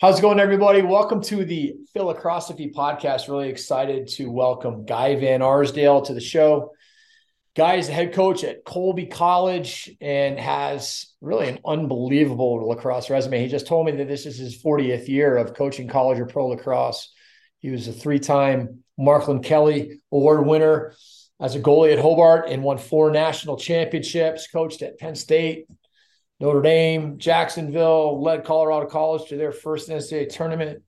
How's it going, everybody? Welcome to the Philocrosophy podcast. Really excited to welcome Guy Van Arsdale to the show. Guy is the head coach at Colby College and has really an unbelievable lacrosse resume. He just told me that this is his 40th year of coaching college or pro lacrosse. He was a three time Markland Kelly Award winner as a goalie at Hobart and won four national championships, coached at Penn State, Notre Dame, Jacksonville, led Colorado College to their first NCAA tournament,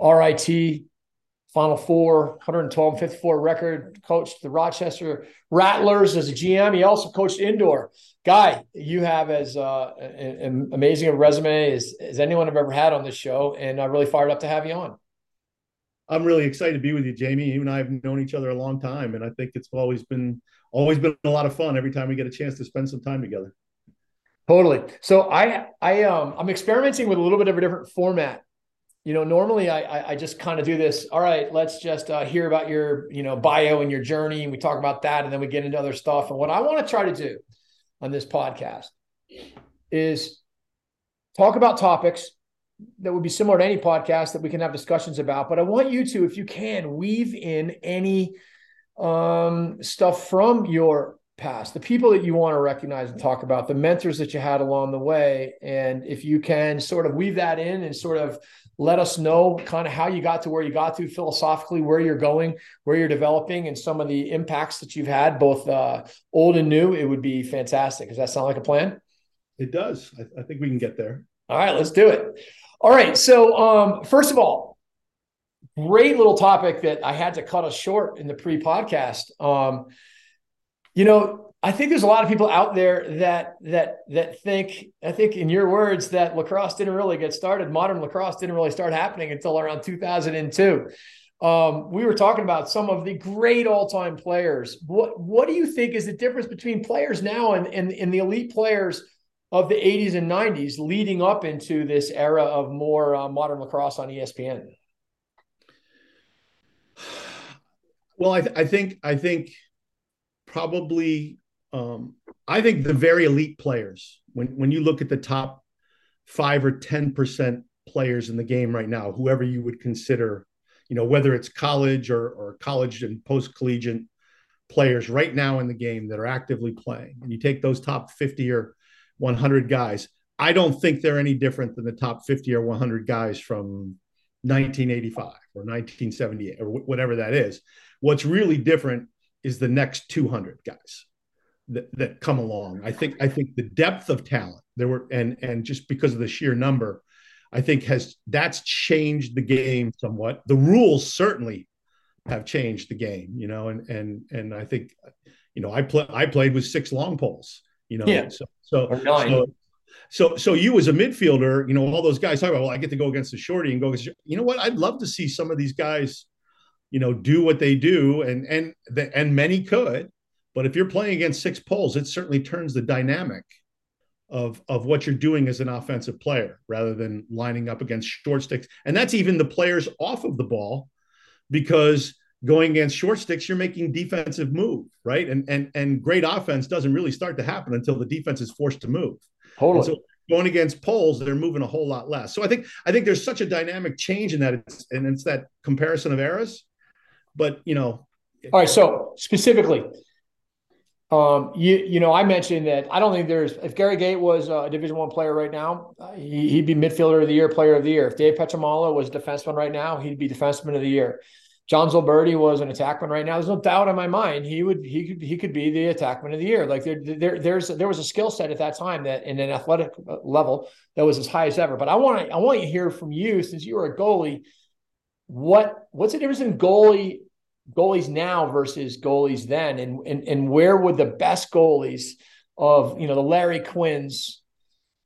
RIT, Final Four, 112 54 record, coached the Rochester Rattlers as a GM. He also coached indoor. Guy, you have as uh, an amazing a resume as, as anyone I've ever had on this show, and I'm really fired up to have you on. I'm really excited to be with you, Jamie. You and I have known each other a long time, and I think it's always been always been a lot of fun every time we get a chance to spend some time together. Totally. So I I um I'm experimenting with a little bit of a different format. You know, normally I I, I just kind of do this. All right, let's just uh, hear about your you know bio and your journey, and we talk about that, and then we get into other stuff. And what I want to try to do on this podcast is talk about topics that would be similar to any podcast that we can have discussions about. But I want you to, if you can, weave in any um, stuff from your past, the people that you want to recognize and talk about, the mentors that you had along the way. And if you can sort of weave that in and sort of let us know kind of how you got to where you got to philosophically, where you're going, where you're developing, and some of the impacts that you've had, both uh, old and new, it would be fantastic. Does that sound like a plan? It does. I, I think we can get there. All right, let's do it. All right. So, um, first of all, great little topic that I had to cut us short in the pre podcast. Um, you know, I think there's a lot of people out there that that that think I think in your words that lacrosse didn't really get started. Modern lacrosse didn't really start happening until around 2002. Um, we were talking about some of the great all-time players. What what do you think is the difference between players now and and, and the elite players of the 80s and 90s leading up into this era of more uh, modern lacrosse on ESPN? Well, I, th- I think I think probably um, I think the very elite players, when when you look at the top five or ten percent players in the game right now, whoever you would consider, you know, whether it's college or or college and post collegiate players right now in the game that are actively playing, and you take those top fifty or one hundred guys, I don't think they're any different than the top fifty or one hundred guys from 1985 or 1978 or whatever that is. What's really different is the next 200 guys that, that come along. I think I think the depth of talent there were and and just because of the sheer number, I think has that's changed the game somewhat. The rules certainly have changed the game, you know, and and and I think you know I play I played with six long poles, you know, yeah. so so, so so so you as a midfielder, you know, all those guys talk about, well, I get to go against the shorty and go against, you know what? I'd love to see some of these guys you know do what they do and and the, and many could but if you're playing against six poles it certainly turns the dynamic of of what you're doing as an offensive player rather than lining up against short sticks. And that's even the players off of the ball because going against short sticks you're making defensive move right? And and and great offense doesn't really start to happen until the defense is forced to move. Totally. so going against poles they're moving a whole lot less. So i think i think there's such a dynamic change in that. It's, and it's that comparison of eras but you know. All right. So specifically, um, you you know, I mentioned that I don't think there's if Gary Gait was a Division One player right now, uh, he, would be midfielder of the year, player of the year. If Dave Pietramala was defenseman right now, he'd be defenseman of the year. John Zulberti was an attackman right now. There's no doubt in my mind he would he could he could be the attackman of the year. Like there, there there's there was a skill set at that time that in an athletic level that was as high as ever. But I want to I want to hear from you since you were a goalie. What what's the difference in goalie goalies now versus goalies then, and and and where would the best goalies of you know the Larry Quinns,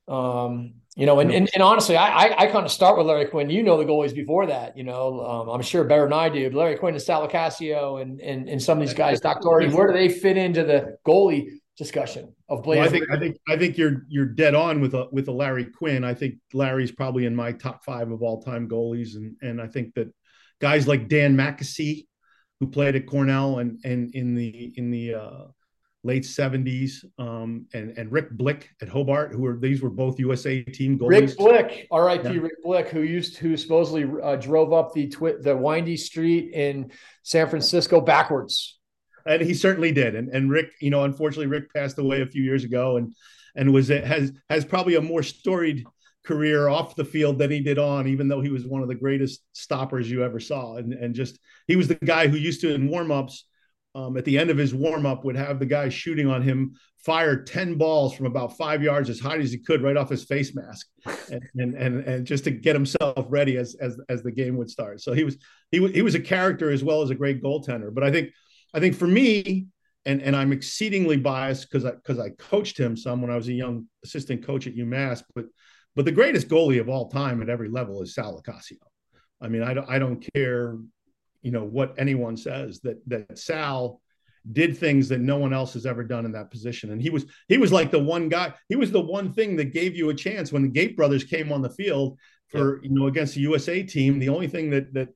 um, You know, and, and, and honestly, I, I, I kind of start with Larry Quinn. You know the goalies before that. You know, um, I'm sure better than I do. Larry Quinn and Sal Locascio and, and and some of these guys, Doc Doherty, where do they fit into the goalie discussion of Blaze? Well, I think I think I think you're you're dead on with a with a Larry Quinn. I think Larry's probably in my top five of all time goalies, and and I think that guys like Dan Mackesey, who played at Cornell and and in the in the uh, late 70s, um, and, and Rick Blick at Hobart, who were these were both USA team goalies. Rick Blick, R.I.P. Yeah. Rick Blick, who used who supposedly uh, drove up the twi- the windy street in San Francisco backwards. And he certainly did. And and Rick, you know, unfortunately, Rick passed away a few years ago, and and was has has probably a more storied career off the field than he did on, even though he was one of the greatest stoppers you ever saw. And and just he was the guy who used to in warmups um, at the end of his warm up would have the guy shooting on him fire 10 balls from about five yards as high as he could right off his face mask and, and, and, and just to get himself ready as, as, as the game would start. So he was, he was, he was a character as well as a great goaltender. But I think, I think for me, and, and I'm exceedingly biased because I, because I coached him some when I was a young assistant coach at UMass, but, but the greatest goalie of all time at every level is Sal Locascio. I mean, I don't, I don't care you know what anyone says that that Sal did things that no one else has ever done in that position. And he was he was like the one guy he was the one thing that gave you a chance when the Gait brothers came on the field for you know against the USA team. The only thing that that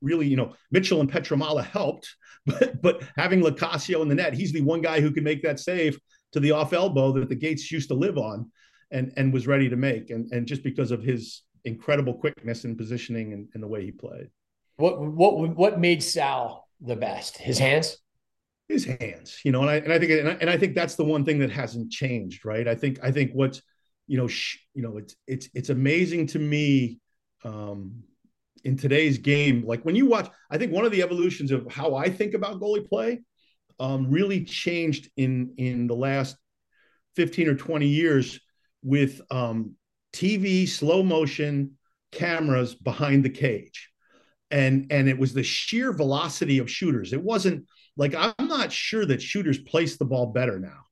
really you know Mitchell and Pietramala helped but but having Locascio in the net he's the one guy who can make that save to the off elbow that the Gaits used to live on and and was ready to make and and just because of his incredible quickness and positioning and, and the way he played what what what made Sal the best? His hands. His hands, you know, and I and I think and I, and I think that's the one thing that hasn't changed, right? I think I think what's you know sh- you know it's it's it's amazing to me um, in today's game. Like when you watch, I think one of the evolutions of how I think about goalie play um, really changed in in the last fifteen or twenty years with um, TV slow motion cameras behind the cage and and it was the sheer velocity of shooters. It wasn't like I'm not sure that shooters place the ball better now,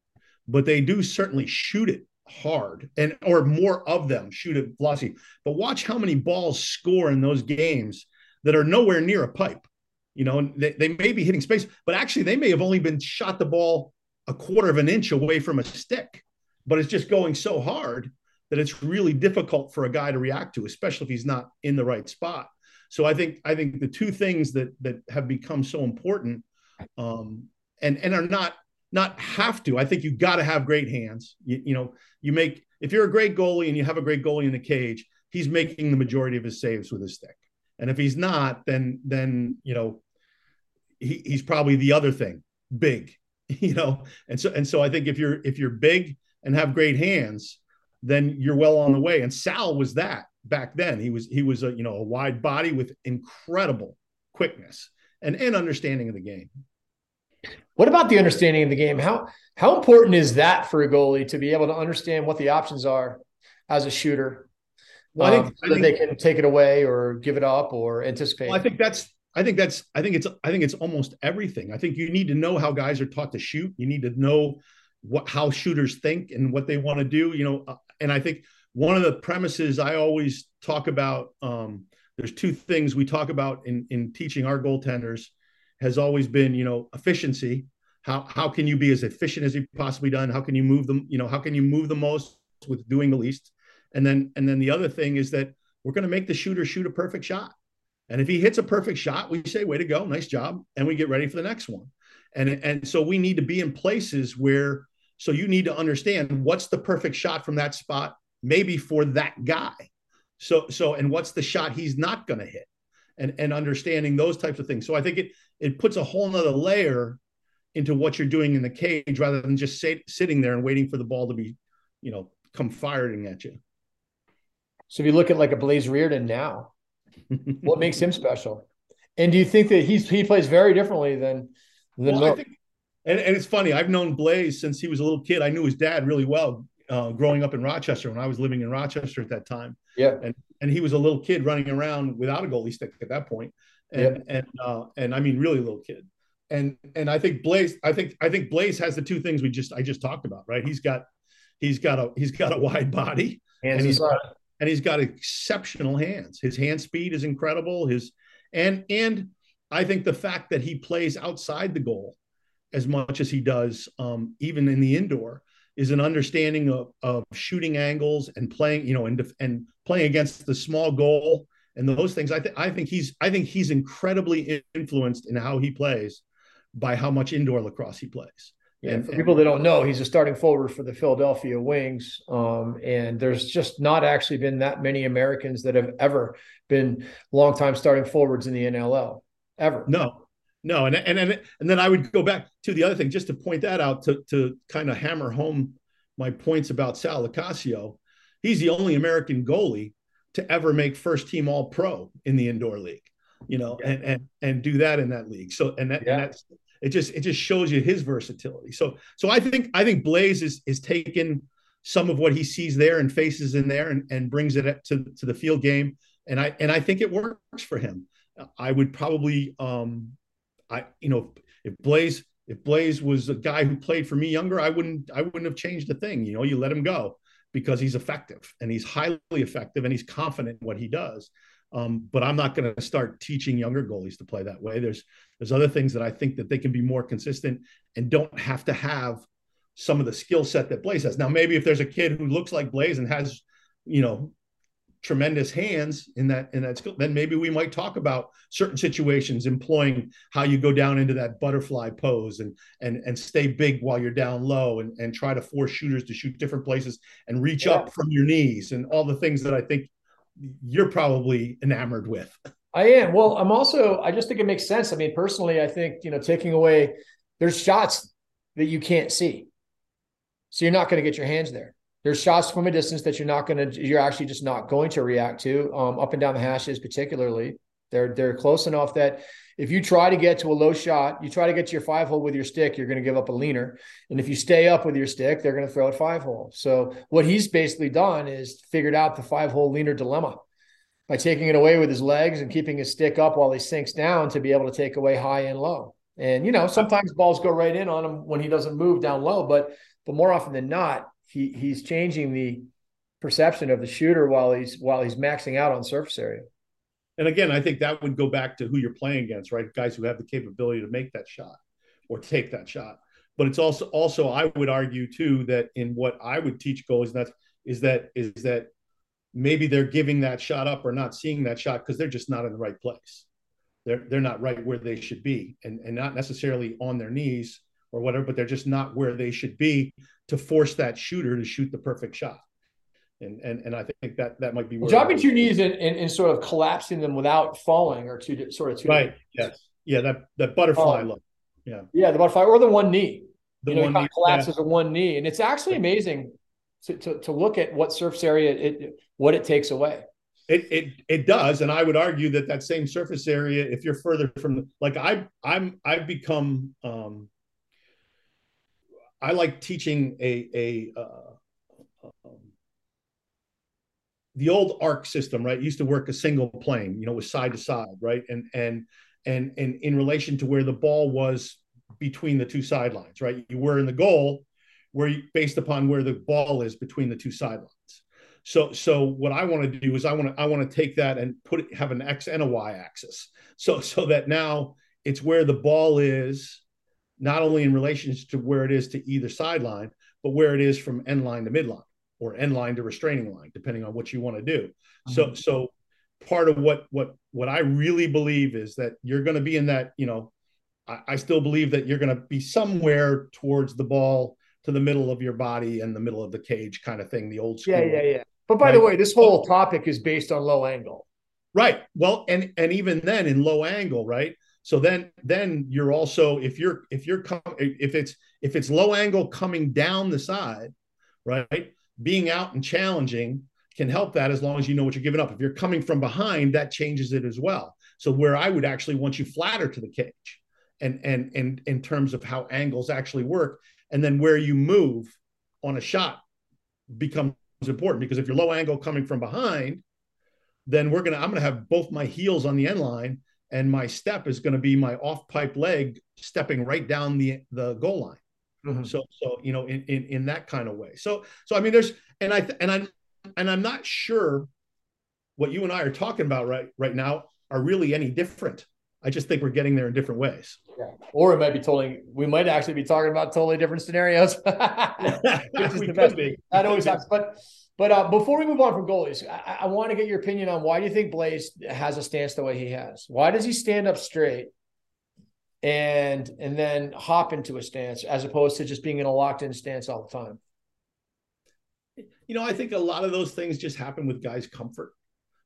but they do certainly shoot it hard and or more of them shoot it velocity. But watch how many balls score in those games that are nowhere near a pipe. You know, they, they may be hitting space, but actually they may have only been shot the ball a quarter of an inch away from a stick, but it's just going so hard that it's really difficult for a guy to react to, especially if he's not in the right spot. So I think I think the two things that that have become so important, um, and and are not not have to. I think you got to have great hands. You, you know, you make if you're a great goalie and you have a great goalie in the cage, he's making the majority of his saves with his stick. And if he's not, then then you know he, he's probably the other thing, big. You know, and so and so I think if you're if you're big and have great hands, then you're well on the way. And Sal was that back then. He was he was a you know a wide body with incredible quickness and and understanding of the game. What about the understanding of the game? How how important is that for a goalie to be able to understand what the options are as a shooter? Well, I think, um, so I think, they can take it away or give it up or anticipate. Well, I think that's I think that's I think it's I think it's almost everything. I think you need to know how guys are taught to shoot. You need to know what how shooters think and what they want to do. You know, uh, and I think one of the premises I always talk about, um, there's two things we talk about in, in teaching our goaltenders has always been, you know, efficiency. How, how can you be as efficient as you possibly done? How can you move them? You know, how can you move the most with doing the least? And then, and then the other thing is that we're going to make the shooter shoot a perfect shot. And if he hits a perfect shot, we say, way to go, nice job. And we get ready for the next one. And, and so we need to be in places where, so you need to understand what's the perfect shot from that spot maybe for that guy. So so and what's the shot he's not going to hit, and and understanding those types of things. So I think it it puts a whole nother layer into what you're doing in the cage rather than just say, sitting there and waiting for the ball to be, you know, come firing at you. So if you look at like a Blaze Riorden now, what makes him special? And do you think that he's he plays very differently than than well, think, and, and it's funny, I've known Blaze since he was a little kid. I knew his dad really well uh, growing up in Rochester when I was living in Rochester at that time. Yeah. And and he was a little kid running around without a goalie stick at that point. And yeah. and uh, and I mean really little kid. And and I think Blaze, I think I think Blaze has the two things we just I just talked about, right? He's got he's got a he's got a wide body and he's got, and he's got exceptional hands. His hand speed is incredible. His and and I think the fact that he plays outside the goal as much as he does, um, even in the indoor, is an understanding of, of shooting angles and playing, you know, and and playing against the small goal and those things. I think I think he's I think he's incredibly influenced in how he plays by how much indoor lacrosse he plays. Yeah, and, for people that don't know, he's a starting forward for the Philadelphia Wings, um, and there's just not actually been that many Americans that have ever been longtime starting forwards in the NLL ever. No, no, and and and and then I would go back to the other thing just to point that out to to kind of hammer home my points about Sal Locascio. He's the only American goalie to ever make first team All Pro in the indoor league, you know, yeah. and and and do that in that league. So and that yeah. and that's it just it just shows you his versatility. So so I think I think Blaze is is taking some of what he sees there and faces in there and, and brings it to to the field game. And I and I think it works for him. I would probably um I you know if Blaze if Blaze was a guy who played for me younger, I wouldn't I wouldn't have changed a thing. You know, you let him go because he's effective and he's highly effective and he's confident in what he does. Um, but I'm not going to start teaching younger goalies to play that way. There's there's other things that I think that they can be more consistent and don't have to have some of the skill set that Blaze has. Now, maybe if there's a kid who looks like Blaze and has, you know, tremendous hands in that in that skill, then maybe we might talk about certain situations employing how you go down into that butterfly pose and and and stay big while you're down low and and try to force shooters to shoot different places and reach yeah. up from your knees and all the things that I think you're probably enamored with. I am. Well, I'm also I just think it makes sense. I mean, personally, I think, you know, taking away there's shots that you can't see. So you're not going to get your hands there. There's shots from a distance that you're not going to, you're actually just not going to react to, um, up and down the hashes, particularly. They're they're close enough that if you try to get to a low shot, you try to get to your five hole with your stick, you're going to give up a leaner. And if you stay up with your stick, they're going to throw it five hole. So what he's basically done is figured out the five hole leaner dilemma by taking it away with his legs and keeping his stick up while he sinks down to be able to take away high and low. And you know, sometimes balls go right in on him when he doesn't move down low, but but more often than not, he he's changing the perception of the shooter while he's while he's maxing out on surface area. And again, I think that would go back to who you're playing against, right? Guys who have the capability to make that shot or take that shot. But it's also also I would argue too that in what I would teach goalies that is that is that maybe they're giving that shot up or not seeing that shot because they're just not in the right place. They're they're not right where they should be and, and not necessarily on their knees or whatever, but they're just not where they should be to force that shooter to shoot the perfect shot. And and and I think that that might be dropping to your knees and, and, and, sort of collapsing them without falling or two sort of two right. Yes. Yeah. That that butterfly um, look. Yeah. Yeah. The butterfly or the one knee. The you know, one knee, collapses yeah. one knee, and it's actually amazing to, to, to look at what surface area it what it takes away. It, it it does, and I would argue that that same surface area, if you're further from the, like I I'm I've become um, I like teaching a a uh, um, the old arc system, right? Used to work a single plane, you know, with side to side, right? And and and and in relation to where the ball was between the two sidelines, right? You were in the goal, where you, based upon where the ball is between the two sidelines. So so what I want to do is I want to I want to take that and put it have an x and a y axis. So so that now it's where the ball is not only in relation to where it is to either sideline, but where it is from end line to midline or end line to restraining line, depending on what you want to do. Mm-hmm. So, so part of what what what I really believe is that you're going to be in that. You know, I, I still believe that you're going to be somewhere towards the ball to the middle of your body and the middle of the cage, kind of thing. The old school. Yeah, yeah, yeah. But by right? the way, this whole topic is based on low angle. Right. Well, and and even then in low angle, right? So then then you're also if you're if you're if it's if it's low angle coming down the side, right? Being out and challenging can help that as long as you know what you're giving up. If you're coming from behind, that changes it as well. So where I would actually want you flatter to the cage and and and in terms of how angles actually work and then where you move on a shot becomes important because if you're low angle coming from behind then we're gonna i'm gonna have both my heels on the end line and my step is going to be my off pipe leg stepping right down the the goal line. Mm-hmm. So so you know in, in in that kind of way. So so I mean there's and I and I and I'm not sure what you and I are talking about right right now are really any different. I just think we're getting there in different ways. Yeah. Or it might be totally, we might actually be talking about totally different scenarios. Which is the best. Be. That always happens. But but uh, before we move on from goalies, I, I want to get your opinion on why do you think Blaze has a stance the way he has? Why does he stand up straight and and then hop into a stance as opposed to just being in a locked in stance all the time? You know, I think a lot of those things just happen with guys' comfort.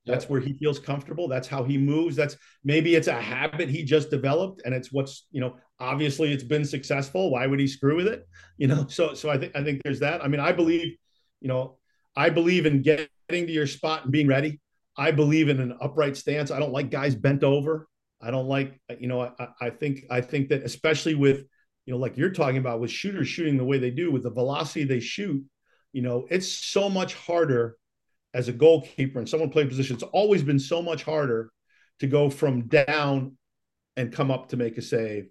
That's where he feels comfortable. That's how he moves. That's maybe it's a habit he just developed, and it's what's you know obviously it's been successful. Why would he screw with it? You know, so so I think I think there's that. I mean, I believe, you know, I believe in getting to your spot and being ready. I believe in an upright stance. I don't like guys bent over. I don't like you know. I, I think I think that especially with you know like you're talking about with shooters shooting the way they do with the velocity they shoot, you know, it's so much harder as a goalkeeper and someone playing position, it's always been so much harder to go from down and come up to make a save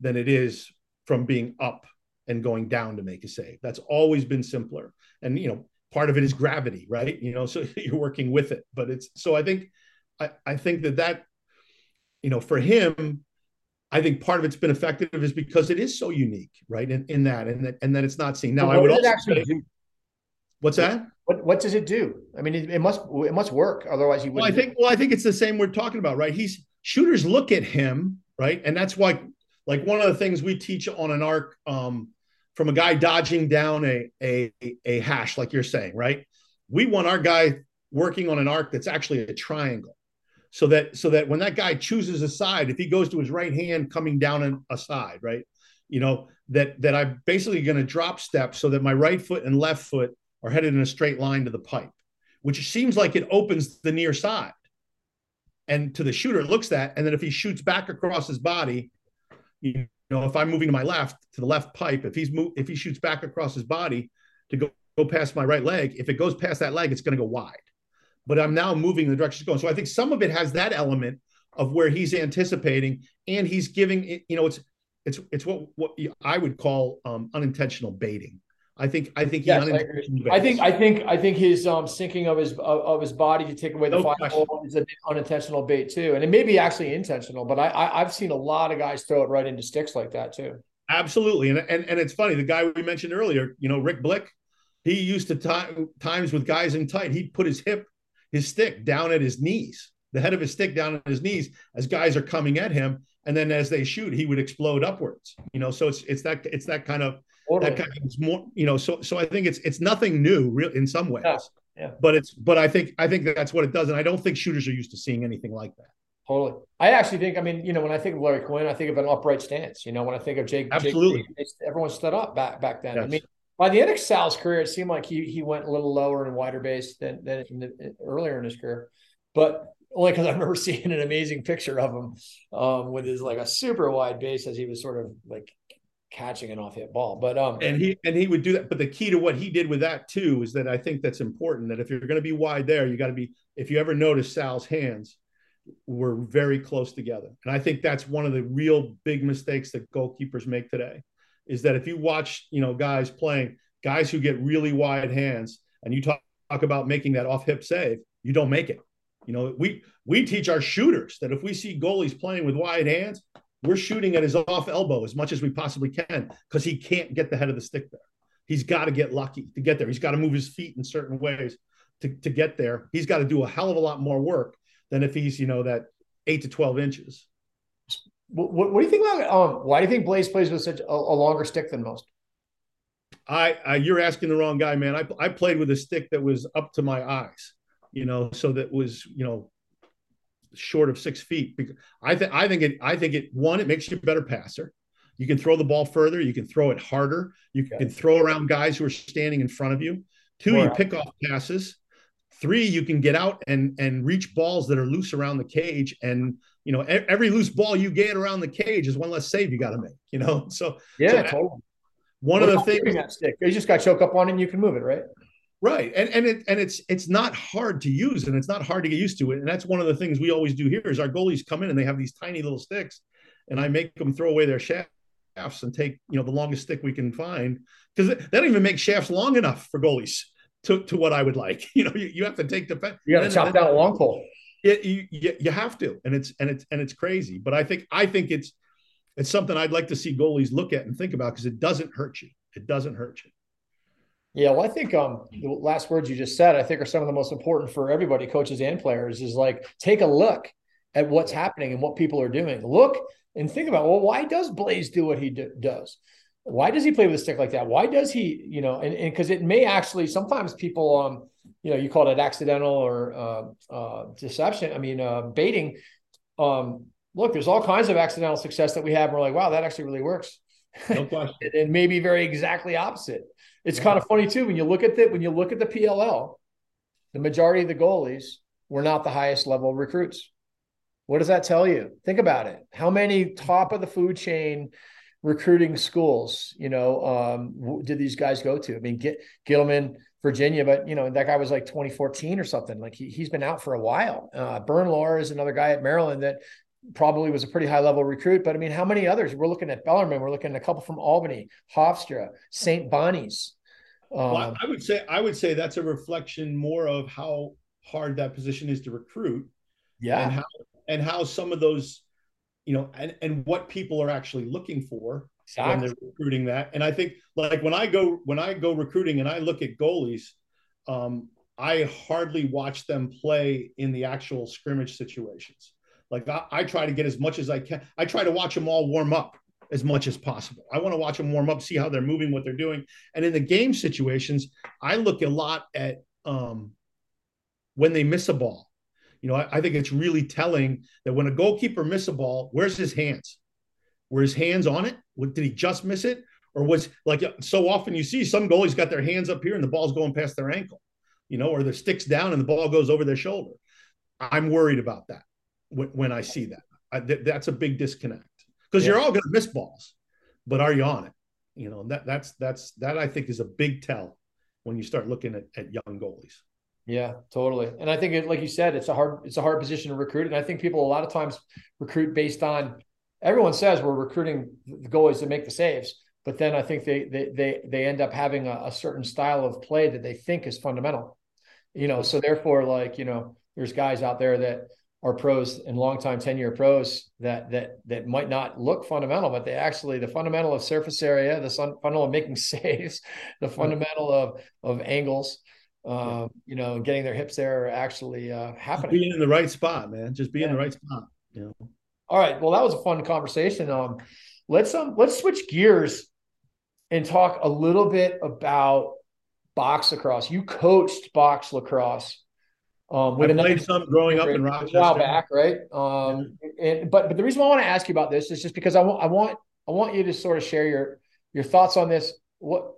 than it is from being up and going down to make a save. That's always been simpler. And you know, part of it is gravity, right? You know, so you're working with it. But it's so I think I, I think that that you know for him I think part of it's been effective is because it is so unique, right? In, in that, and that, and that it's not seen. Now, I would also say, what's that? What what does it do? I mean, it, it must it must work. Otherwise, he would. Well, I think well, I think it's the same we're talking about, right? He's shooters look at him, right, and that's why, like one of the things we teach on an arc um, from a guy dodging down a a a hash, like you're saying, right? We want our guy working on an arc that's actually a triangle, so that so that when that guy chooses a side, if he goes to his right hand coming down a side, right, you know that that I'm basically going to drop step so that my right foot and left foot are headed in a straight line to the pipe, which seems like it opens the near side. And to the shooter, it looks that. And then if he shoots back across his body, you know, if I'm moving to my left to the left pipe, if he's move, if he shoots back across his body to go, go past my right leg, if it goes past that leg, it's going to go wide. But I'm now moving in the direction it's going. So I think some of it has that element of where he's anticipating and he's giving you know, it's it's it's what what I would call um, unintentional baiting. I think I think yes, I, I, think I think I think his um sinking of his of, of his body to take away the no final is an unintentional bait too, and it may be actually intentional. But I, I have seen a lot of guys throw it right into sticks like that too. Absolutely, and and and it's funny. The guy we mentioned earlier, you know, Rick Blick, he used to time times with guys in tight. He'd put his hip, his stick down at his knees, the head of his stick down at his knees as guys are coming at him, and then as they shoot, he would explode upwards. You know, so it's it's that it's that kind of Totally. That kind of is more, you know. So, so I think it's it's nothing new, real in some ways. Yeah. yeah. But it's, but I think I think that's what it does, and I don't think shooters are used to seeing anything like that. Totally. I actually think, I mean, you know, when I think of Larry Quinn, I think of an upright stance. You know, when I think of Jake, absolutely, Jake, everyone stood up back back then. Yes. I mean, by the end of Sal's career, it seemed like he he went a little lower and wider base than than in the, earlier in his career, but only because I remember seeing an amazing picture of him um, with his like a super wide base as he was sort of like catching an off hit ball. But um and he and he would do that. But the key to what he did with that too is that I think that's important that if you're going to be wide there, you got to be if you ever notice Sal's hands were very close together. And I think that's one of the real big mistakes that goalkeepers make today is that if you watch, you know, guys playing, guys who get really wide hands and you talk, talk about making that off hip save, you don't make it. You know, we we teach our shooters that if we see goalies playing with wide hands, we're shooting at his off elbow as much as we possibly can because he can't get the head of the stick there. He's got to get lucky to get there. He's got to move his feet in certain ways to, to get there. He's got to do a hell of a lot more work than if he's, you know, that eight to 12 inches. What, what, what do you think about um, why do you think Blaze plays with such a, a longer stick than most? I, I, you're asking the wrong guy, man. I, I played with a stick that was up to my eyes, you know, so that was, you know, short of six feet. Because I think I think it I think it one it makes you a better passer. You can throw the ball further. You can throw it harder. You can throw around guys who are standing in front of you. Two, you pick off passes. Three, you can get out and and reach balls that are loose around the cage. And you know, every loose ball you get around the cage is one less save you got to make. You know, so yeah, so totally. One what of the things that stick, you just got choke up on it and you can move it, right? Right. And and it and it's it's not hard to use and it's not hard to get used to it. And that's one of the things we always do here is our goalies come in and they have these tiny little sticks and I make them throw away their shafts and take, you know, the longest stick we can find because they don't even make shafts long enough for goalies. to, to what I would like. You know, you, you have to take the you got to chop down a long pole. It, you, you, you have to, and it's and it's and it's crazy. But I think I think it's it's something I'd like to see goalies look at and think about because it doesn't hurt you. It doesn't hurt you. Yeah, well, I think um, the last words you just said, I think, are some of the most important for everybody, coaches and players. Is like take a look at what's happening and what people are doing. Look and think about, well, why does Blaze do what he do, does? Why does he play with a stick like that? Why does he, you know, and because it may actually sometimes people, um, you know, you call it accidental or uh, uh, deception. I mean, uh, baiting. Um, look, there's all kinds of accidental success that we have. And we're like, wow, that actually really works. No question. and maybe very exactly opposite. It's yeah. kind of funny too when you look at the when you look at the PLL, the majority of the goalies were not the highest level recruits. What does that tell you? Think about it. How many top of the food chain recruiting schools, you know, um, did these guys go to? I mean, get Gittleman, Virginia, but you know that guy was like 2014 or something. Like he he's been out for a while. Uh, Bernlohr is another guy at Maryland that probably was a pretty high level recruit. But I mean, how many others? We're looking at Bellarmine. We're looking at a couple from Albany, Hofstra, St. Bonnie's. Um, well, I would say I would say that's a reflection more of how hard that position is to recruit. Yeah, and how and how some of those, you know, and and what people are actually looking for exactly. when they're recruiting that. And I think like when I go when I go recruiting and I look at goalies, um, I hardly watch them play in the actual scrimmage situations. Like I, I, try to get as much as I can. I try to watch them all warm up as much as possible. I want to watch them warm up, see how they're moving, what they're doing. And in the game situations, I look a lot at um, when they miss a ball. You know, I, I think it's really telling that when a goalkeeper miss a ball, where's his hands? Were his hands on it? What, did he just miss it? Or was like so often you see some goalies got their hands up here and the ball's going past their ankle, you know, or their sticks down and the ball goes over their shoulder. I'm worried about that when, when I see that. I, th- that's a big disconnect because yeah. you're all going to miss balls, but are you on it? You know, that that's that's that I think is a big tell when you start looking at, at young goalies. Yeah, totally. And I think it, like you said, it's a hard it's a hard position to recruit. And I think people a lot of times recruit based on everyone says we're recruiting the goalies to make the saves, but then I think they they they they end up having a, a certain style of play that they think is fundamental. You know, so therefore, like, you know, there's guys out there that are pros and longtime 10 year pros that that that might not look fundamental, but they actually the fundamental of surface area, the fundamental of making saves, the fundamental of of angles, um, you know, getting their hips there are actually uh, happening. being in the right spot, man. Just be yeah. in the right spot. You know. All right. Well, that was a fun conversation. Um, let's um let's switch gears and talk a little bit about box lacrosse. You coached box lacrosse um, I played some growing up in Rochester. A while back, right? Um, yeah. and, but but the reason why I want to ask you about this is just because I want I want I want you to sort of share your your thoughts on this. What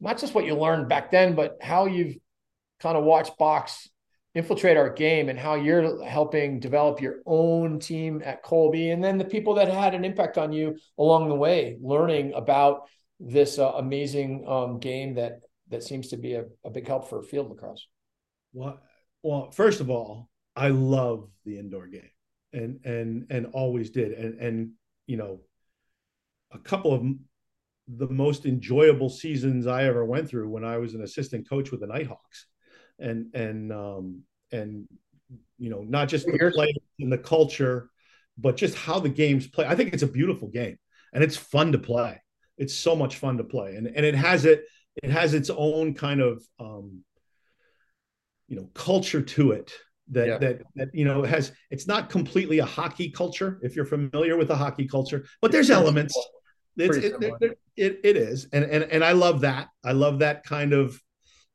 not just what you learned back then, but how you've kind of watched box infiltrate our game and how you're helping develop your own team at Colby, and then the people that had an impact on you along the way, learning about this uh, amazing um, game that that seems to be a, a big help for field lacrosse. Well, well, first of all, I love the indoor game and and and always did. And and you know, a couple of the most enjoyable seasons I ever went through when I was an assistant coach with the Knighthawks. And and um and you know, not just the play and the culture, but just how the games play. I think it's a beautiful game and it's fun to play. It's so much fun to play. And and it has it it has its own kind of um you know culture to it that yeah. that that you know has it's not completely a hockey culture if you're familiar with the hockey culture but there's elements. It's, it, it, it, it is. And, and and i love that. I love that kind of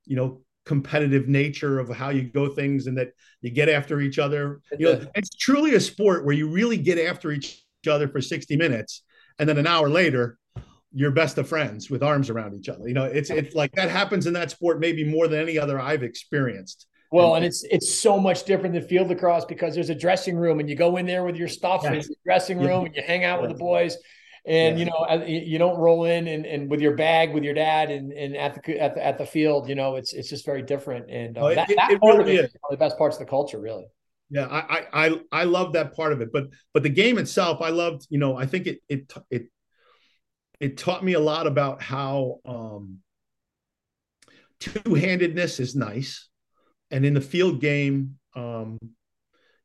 you know competitive nature of how you go things and that you get after each other. You know it's truly a sport where you really get after each other for 60 minutes and then an hour later you're best of friends with arms around each other. You know, it's it's like that happens in that sport maybe more than any other I've experienced. Well, and it's it's so much different than field lacrosse because there's a dressing room and you go in there with your stuff yes. in the dressing room yeah. and you hang out with the boys. And yeah. you know, you don't roll in and, and with your bag with your dad and, and at the at the at the field. You know, it's it's just very different. And uh, oh, that, it, that it part really of it is one of the best parts of the culture, really. Yeah, I I I love that part of it, but but the game itself, I loved. You know, I think it it it it taught me a lot about how um, two-handedness is nice, and in the field game, um,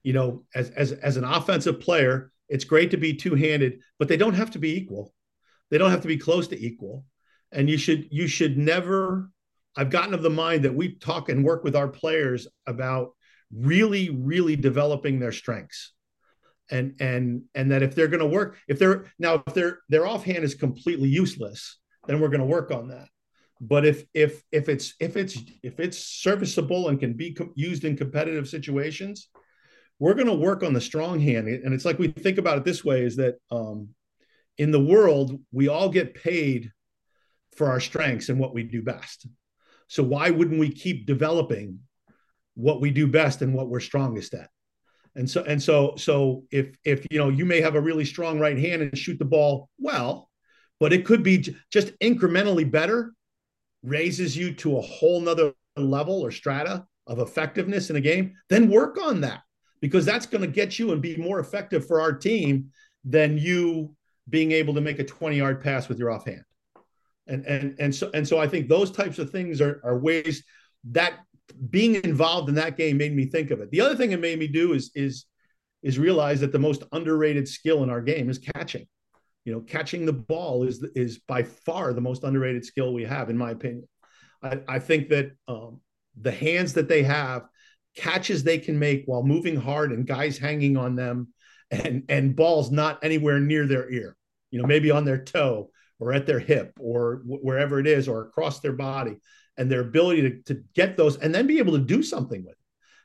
you know, as as as an offensive player, it's great to be two-handed, but they don't have to be equal. They don't have to be close to equal, and you should you should never. I've gotten of the mind that we talk and work with our players about really really developing their strengths and and and that if they're going to work if they're now if their their offhand is completely useless then we're going to work on that. But if if if it's if it's if it's serviceable and can be co- used in competitive situations we're going to work on the strong hand. And it's like we think about it this way is that um, in the world we all get paid for our strengths and what we do best. So why wouldn't we keep developing what we do best and what we're strongest at and so and so so if if you know you may have a really strong right hand and shoot the ball well but it could be just incrementally better raises you to a whole nother level or strata of effectiveness in a game then work on that because that's going to get you and be more effective for our team than you being able to make a 20 yard pass with your offhand. And and and so and so i think those types of things are, are ways that being involved in that game made me think of it. The other thing it made me do is is is realize that the most underrated skill in our game is catching. You know, catching the ball is is by far the most underrated skill we have, in my opinion. I, I think that um, the hands that they have, catches they can make while moving hard, and guys hanging on them, and and balls not anywhere near their ear. You know, maybe on their toe or at their hip or wherever it is, or across their body and their ability to, to get those and then be able to do something with it.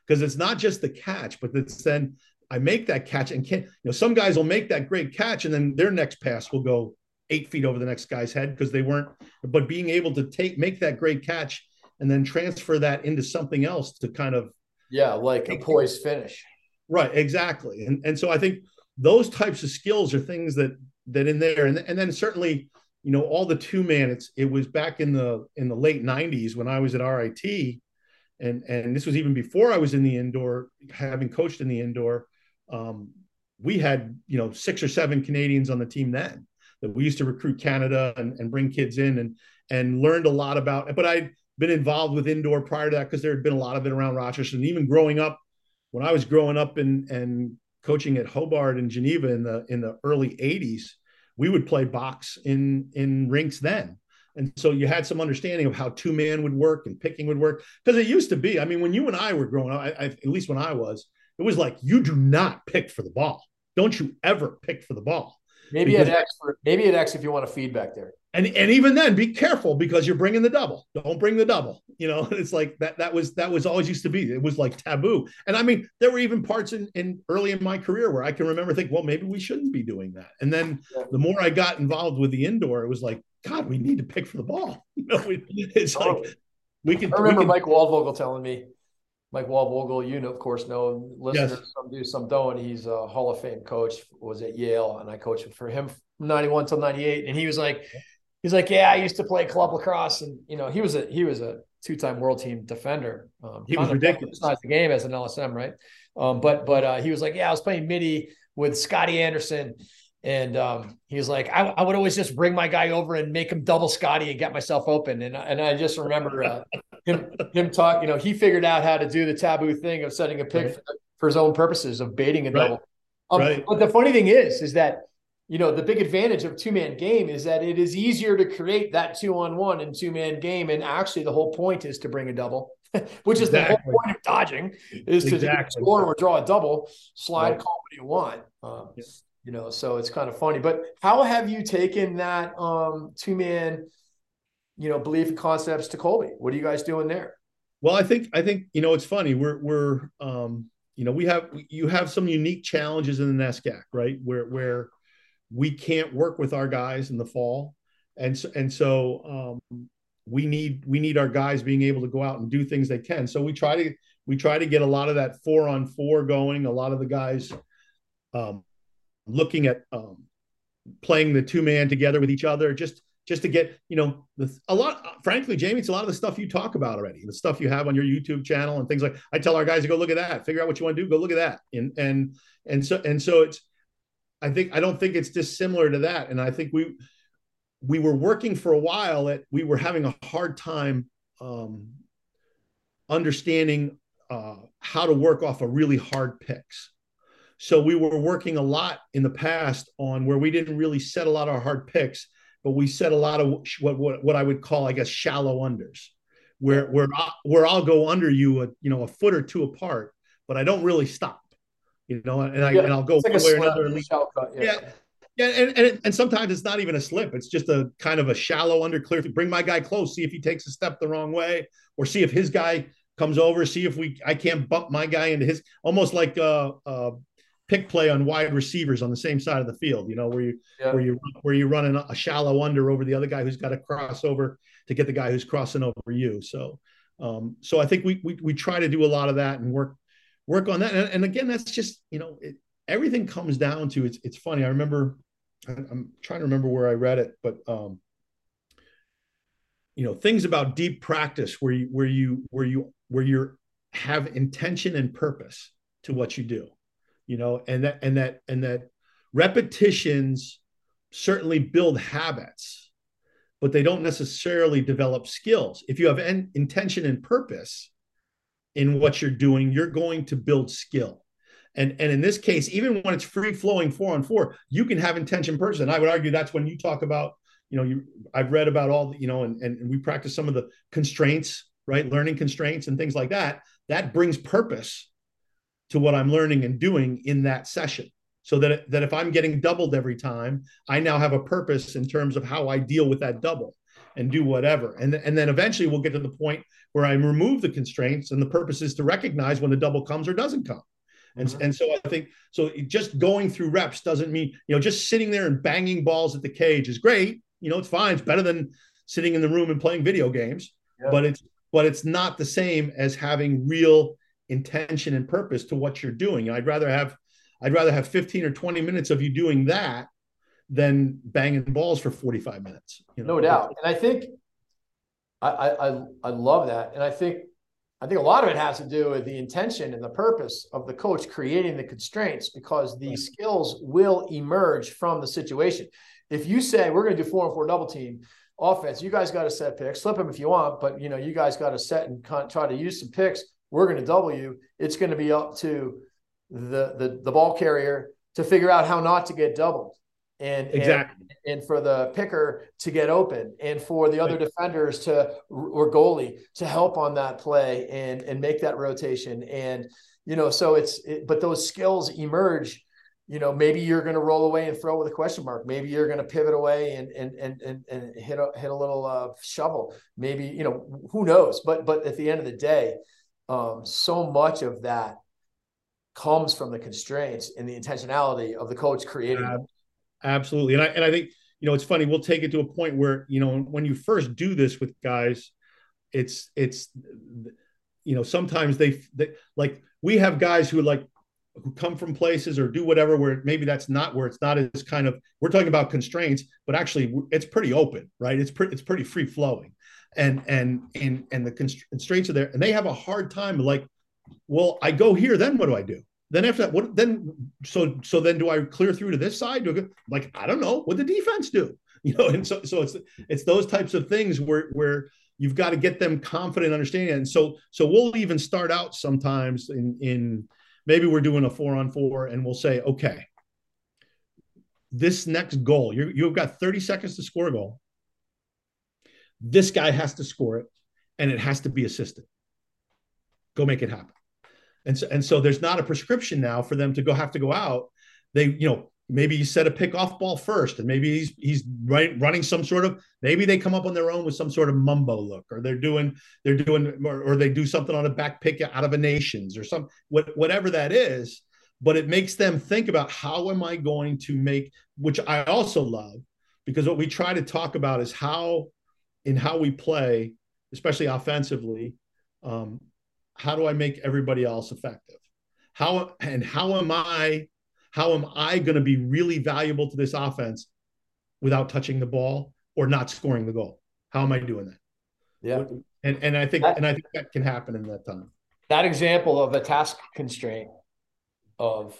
Because it's not just the catch, but it's then I make that catch and can't, you know, some guys will make that great catch and then their next pass will go eight feet over the next guy's head because they weren't, but being able to take, make that great catch and then transfer that into something else to kind of. Yeah, like a poised finish. Right, exactly. And, and so I think those types of skills are things that, that in there, and, and then certainly you know all the two man it's it was back in the in the late 90s when i was at rit and and this was even before i was in the indoor having coached in the indoor. Um, we had you know six or seven canadians on the team then that we used to recruit canada and, and bring kids in and and learned a lot about but i'd been involved with indoor prior to that because there had been a lot of it around rochester. And even growing up when i was growing up and and coaching at hobart and geneva in the in the early 80s we would play box in in rinks then. And so you had some understanding of how two man would work and picking would work because it used to be i mean when you and i were growing up I, I, at least when i was it was like you do not pick for the ball. Don't you ever pick for the ball. Maybe because, at x for, maybe at x if you want a feedback there and and even then be careful because you're bringing the double. Don't bring the double. You know it's like that that was that was always used to be. It was like taboo. And i mean there were even parts in, in early in my career where i can remember think well maybe we shouldn't be doing that. And then the more i got involved with the indoor it was like god we need to pick for the ball. You know it's like we can i remember we can, mike waldvogel telling me Mike Waldvogel, you know, of course, know listeners, yes. some do, some don't. He's a Hall of Fame coach, was at Yale, and I coached for him from 91 till 98. And he was like, he's like, yeah, I used to play club lacrosse, and you know, he was a he was a two time world team defender. Um, he was ridiculous. Not the game as an LSM, right? Um, but but uh, he was like, yeah, I was playing midi with Scotty Anderson, and um, he was like, I, I, would always just bring my guy over and make him double Scotty and get myself open. And and I just remember uh, him him talk. You know, he figured out how to do the taboo thing of setting a pick right. for, for, his own purposes of baiting a double. Um, right. But the funny thing is, is that you know, the big advantage of two man game is that it is easier to create that two on one and two man game. And actually, the whole point is to bring a double, which is exactly. the whole point of dodging is exactly. to score or draw a double, slide, right. call what you want. Um. You know, so it's kind of funny. But how have you taken that um, two man, you know, belief concepts to Colby? What are you guys doing there? Well, I think I think you know it's funny. We're we're um, you know we have you have some unique challenges in the NESCAC, right? Where where we can't work with our guys in the fall, and so, and so um, we need we need our guys being able to go out and do things they can. So we try to we try to get a lot of that four on four going. A lot of the guys um, looking at um, playing the two man together with each other, just just to get you know the, a lot. Frankly, Jamie, it's a lot of the stuff you talk about already, the stuff you have on your YouTube channel and things like. I tell our guys to go look at that, figure out what you want to do, go look at that, and and and so and so it's I think I don't think it's dissimilar to that. And I think we we were working for a while at we were having a hard time um, understanding uh, how to work off of really hard picks. So we were working a lot in the past on where we didn't really set a lot of hard picks, but we set a lot of what what, what I would call, I guess, shallow unders, where where I, where I'll go under you, a, you know, a foot or two apart, but I don't really stop, you know, and I yeah, and I'll go like one way or another. Cut, yeah. yeah. Yeah, and, and and sometimes it's not even a slip. It's just a kind of a shallow under clear. Bring my guy close, see if he takes a step the wrong way, or see if his guy comes over, see if we I can't bump my guy into his almost like a, a pick play on wide receivers on the same side of the field. You know where you yeah. where you where you running a shallow under over the other guy who's got to cross over to get the guy who's crossing over you. So um, so I think we, we we try to do a lot of that and work work on that. And, and again, that's just you know it, everything comes down to it's it's funny. I remember I'm trying to remember where I read it, but um, you know, things about deep practice where you where you where you where you have intention and purpose to what you do, you know, and that and that and that repetitions certainly build habits, but they don't necessarily develop skills. If you have an intention and purpose in what you're doing, you're going to build skill. And, and in this case, even when it's free flowing four on four, you can have intention person. I would argue that's when you talk about, you know, you I've read about all the, you know, and, and we practice some of the constraints, right? Learning constraints and things like that. That brings purpose to what I'm learning and doing in that session. So that, that if I'm getting doubled every time, I now have a purpose in terms of how I deal with that double and do whatever. And, and then eventually we'll get to the point where I remove the constraints and the purpose is to recognize when the double comes or doesn't come. And, mm-hmm. and so I think so just going through reps doesn't mean, you know, just sitting there and banging balls at the cage is great. You know, it's fine. It's better than sitting in the room and playing video games, yeah. but it's but it's not the same as having real intention and purpose to what you're doing. I'd rather have I'd rather have 15 or 20 minutes of you doing that than banging balls for 45 minutes. You know? No doubt. And I think I, I I love that. And I think I think a lot of it has to do with the intention and the purpose of the coach creating the constraints because the right. skills will emerge from the situation. If you say we're going to do four and four double team offense, you guys got to set picks, slip them if you want, but you know you guys got to set and try to use some picks. We're going to double you. It's going to be up to the the, the ball carrier to figure out how not to get doubled and exactly. and, and, for the picker to get open and for the other defenders to or goalie to help on that play and and make that rotation. And you know so it's it, but those skills emerge you know maybe you're going to roll away and throw with a question mark. Maybe you're going to pivot away and and and and, and hit a hit a little uh, shovel. Maybe you know who knows? But but at the end of the day um, so much of that comes from the constraints and the intentionality of the coach creating Absolutely. And I and I think, you know, it's funny, we'll take it to a point where, you know, when you first do this with guys, it's it's you know, sometimes they, they like we have guys who like who come from places or do whatever where maybe that's not where it's not as kind of we're talking about constraints but actually it's pretty open right? It's pretty it's pretty free flowing and and and and the constraints are there and they have a hard time like well i go here then what do i do then after that, what then? So so then, do I clear through to this side? I like I don't know what the defense do, you know? And so so it's it's those types of things where where you've got to get them confident understanding. And so so we'll even start out sometimes in in maybe we're doing a four on four, and we'll say, okay, this next goal, you you've got 30 seconds to score a goal. This guy has to score it, and it has to be assisted. Go make it happen. And so, and so there's not a prescription now for them to go have to go out. They, you know, maybe you set a pick off ball first, and maybe he's he's right, running some sort of maybe they come up on their own with some sort of mumbo look, or they're doing they're doing or, or they do something on a back pick out of a nations or some what, whatever that is. But it makes them think about how am I going to make, which I also love, because what we try to talk about is how in how we play, especially offensively, um, how do I make everybody else effective? How and how am I how am I going to be really valuable to this offense without touching the ball or not scoring the goal? How am I doing that? Yeah. And and I think that, and I think that can happen in that time. That example of a task constraint of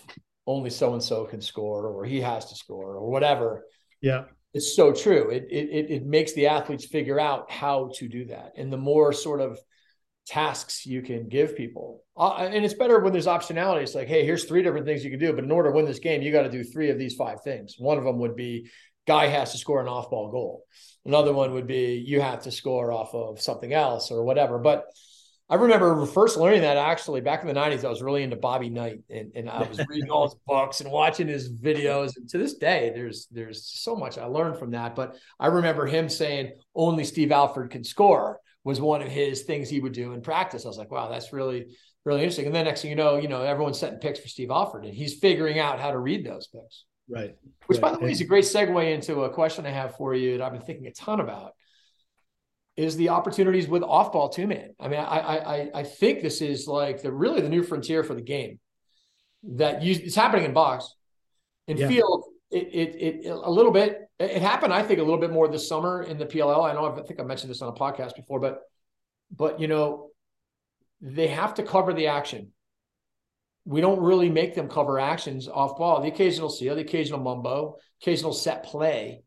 only so and so can score or he has to score or whatever. Yeah. It's so true. It, it it makes the athletes figure out how to do that, and the more sort of tasks you can give people, uh, and it's better when there's optionality. It's like, hey, here's three different things you can do, but in order to win this game, you got to do three of these five things. One of them would be guy has to score an off-ball goal. Another one would be you have to score off of something else or whatever. But I remember first learning that actually back in the 90s, I was really into Bobby Knight and, and I was reading all his books and watching his videos. And to this day, there's there's so much I learned from that. But I remember him saying only Steve Alford can score was one of his things he would do in practice. I was like, wow, that's really, really interesting. And then next thing you know, you know, everyone's setting picks for Steve Alford and he's figuring out how to read those picks. Right. Which, right. by the way, is a great segue into a question I have for you that I've been thinking a ton about is the opportunities with off ball two man. I mean, I I I think this is like the really the new frontier for the game that you, it's happening in box, in yeah. field. It, it, it a little bit. It happened, I think, a little bit more this summer in the PLL. I know I think I mentioned this on a podcast before, but but you know, they have to cover the action. We don't really make them cover actions off ball. The occasional seal, the occasional mumbo, occasional set play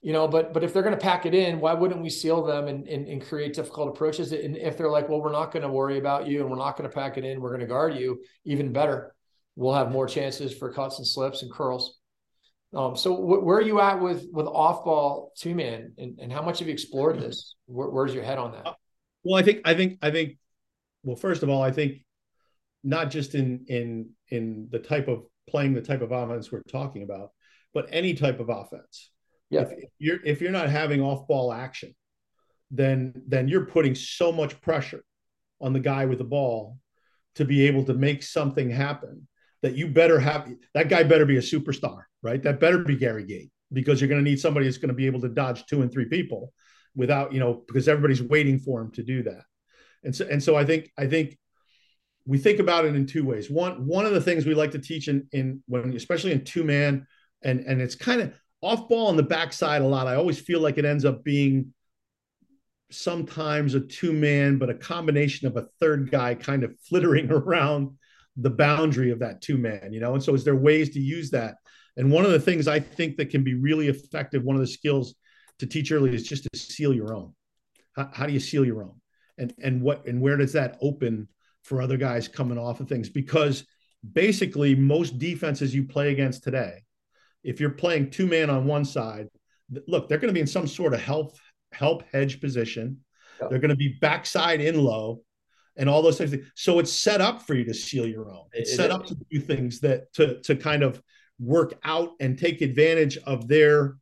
you know but but if they're going to pack it in why wouldn't we seal them and, and, and create difficult approaches and if they're like well we're not going to worry about you and we're not going to pack it in we're going to guard you even better we'll have more chances for cuts and slips and curls um, so wh- where are you at with with off ball two man and, and how much have you explored this? Where, where's your head on that? Well i think i think i think well first of all i think not just in in in the type of playing the type of offense we're talking about but any type of offense. Yeah. If, if you're if you're not having off ball action, then then you're putting so much pressure on the guy with the ball to be able to make something happen that you better have that guy better be a superstar, right? That better be Gary Gait because you're going to need somebody that's going to be able to dodge two and three people without, you know, because everybody's waiting for him to do that. And so and so I think I think we think about it in two ways. One one of the things we like to teach in in when especially in two man and and it's kind of off ball on the backside a lot. I always feel like it ends up being sometimes a two man, but a combination of a third guy kind of flittering around the boundary of that two man, you know? And so, is there ways to use that? And one of the things I think that can be really effective, one of the skills to teach early is just to seal your own. How, how do you seal your own? And, and what and where does that open for other guys coming off of things? Because basically, most defenses you play against today, if you're playing two man on one side, look, they're going to be in some sort of help help hedge position. Yep. They're going to be backside in low and all those things. So it's set up for you to seal your own. It's it set is. up to do things that to to kind of work out and take advantage of their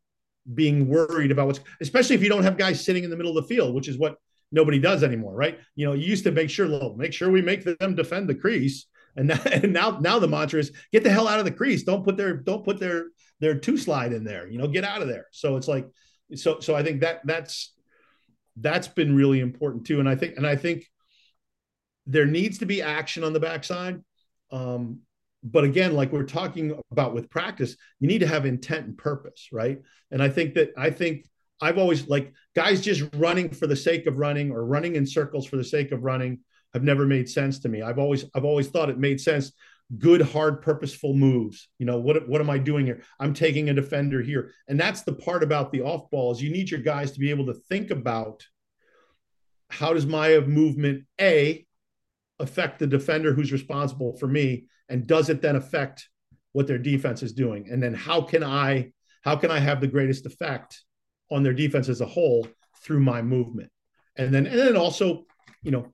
being worried about what's especially if you don't have guys sitting in the middle of the field, which is what nobody does anymore, right? You know, you used to make sure, well, make sure we make them defend the crease. And now, and now, now the mantra is get the hell out of the crease. Don't put their, don't put their, their two slide in there, you know, get out of there. So it's like, so, so I think that that's, that's been really important too. And I think, and I think there needs to be action on the backside. Um, but again, like we're talking about with practice, you need to have intent and purpose, right? And I think that I think I've always like guys just running for the sake of running or running in circles for the sake of running have never made sense to me. I've always I've always thought it made sense. Good, hard, purposeful moves. You know, what what am I doing here? I'm taking a defender here. And that's the part about the off ball is you need your guys to be able to think about how does my movement A affect the defender who's responsible for me? And does it then affect what their defense is doing? And then how can I how can I have the greatest effect on their defense as a whole through my movement? And then and then also, you know,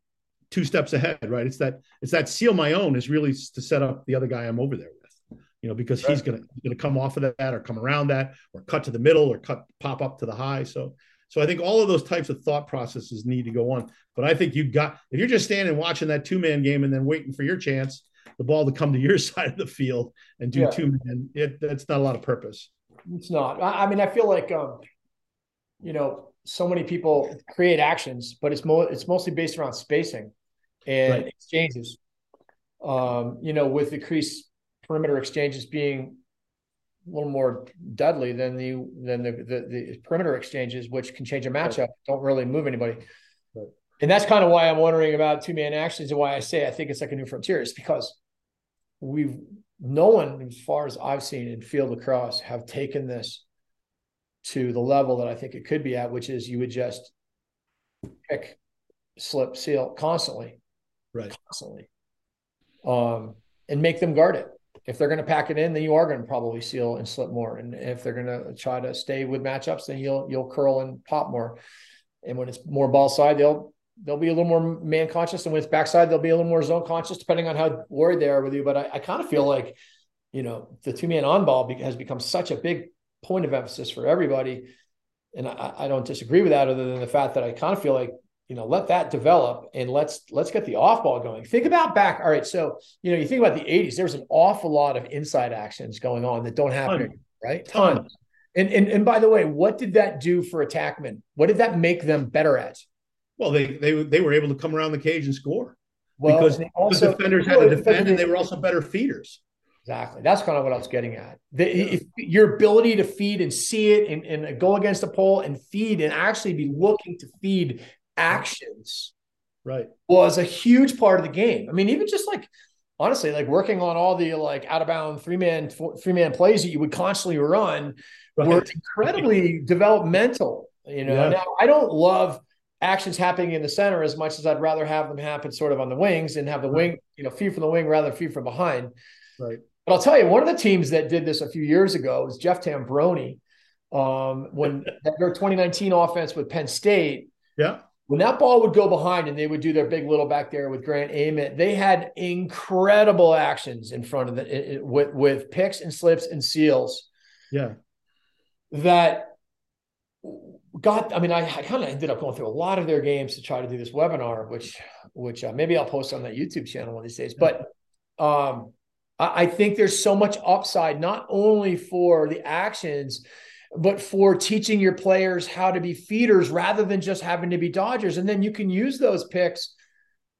two steps ahead, right? It's that it's that seal my own is really to set up the other guy I'm over there with, you know, because right. he's gonna gonna come off of that or come around that or cut to the middle or cut pop up to the high. So so I think all of those types of thought processes need to go on. But I think you got if you're just standing watching that two man game and then waiting for your chance, the ball to come to your side of the field and do yeah. two man, it, that's not a lot of purpose. It's not. I mean, I feel like um, you know, so many people create actions, but it's more it's mostly based around spacing and right. exchanges. Um, you know, with the crease perimeter exchanges being a little more deadly than the than the, the, the perimeter exchanges, which can change a matchup, right. don't really move anybody. Right. And that's kind of why I'm wondering about two man actions and why I say I think it's like a new frontier is because we've no one, as far as I've seen in field lacrosse, have taken this to the level that I think it could be at, which is you would just pick, slip, seal constantly, right, constantly, um, and make them guard it. If they're going to pack it in, then you are going to probably seal and slip more. And if they're going to try to stay with matchups, then you'll you'll curl and pop more. And when it's more ball side, they'll they'll be a little more man conscious, and when it's backside, they'll be a little more zone conscious, depending on how worried they are with you. But I, I kind of feel like, you know, the two man on ball has become such a big point of emphasis for everybody, and I, I don't disagree with that, other than the fact that I kind of feel like you know let that develop and let's let's get the off ball going think about back all right so you know you think about the 80s there's an awful lot of inside actions going on that don't happen Ton. right tons and, and and by the way what did that do for attackmen what did that make them better at well, they they they were able to come around the cage and score well, because also, the defenders had to defend, and they were also better feeders. Exactly. That's kind of what I was getting at. The, yeah. if your ability to feed and see it and, and go against the pole and feed and actually be looking to feed actions right was a huge part of the game. I mean, even just like honestly, like working on all the like out of bound three man three man plays that you would constantly run right. were incredibly developmental. You know, yeah. now I don't love actions happening in the center as much as I'd rather have them happen sort of on the wings and have the wing, you know, feed from the wing rather than feed from behind. Right. But I'll tell you, one of the teams that did this a few years ago was Jeff Tambroni. Um, when their 2019 offense with Penn State. Yeah. When that ball would go behind and they would do their big little back there with Grant Ament, they had incredible actions in front of the it, with with picks and slips and seals. Yeah. That got i mean i, I kind of ended up going through a lot of their games to try to do this webinar which which uh, maybe i'll post on that youtube channel one of these days but um I, I think there's so much upside not only for the actions but for teaching your players how to be feeders rather than just having to be dodgers and then you can use those picks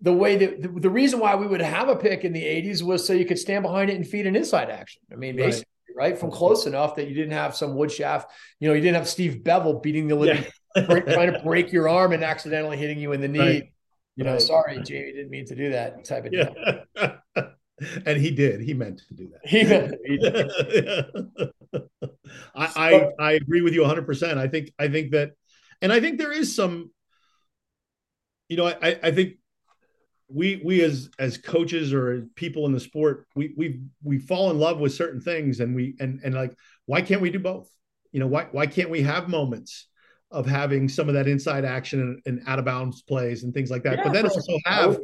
the way that the, the reason why we would have a pick in the 80s was so you could stand behind it and feed an inside action i mean basically right? From close enough that you didn't have some wood shaft, you know, you didn't have Steve Bevel beating the living, yeah. trying to break your arm and accidentally hitting you in the knee. Right. You know, right. sorry, Jamie, didn't mean to do that type of yeah. and he did. He meant to do that. He meant. He did. I, I I agree with you 100. percent I think I think that, and I think there is some. You know, I I think we we as as coaches or people in the sport we we we fall in love with certain things and we and and like why can't we do both you know why why can't we have moments of having some of that inside action and, and out of bounds plays and things like that yeah, but then also have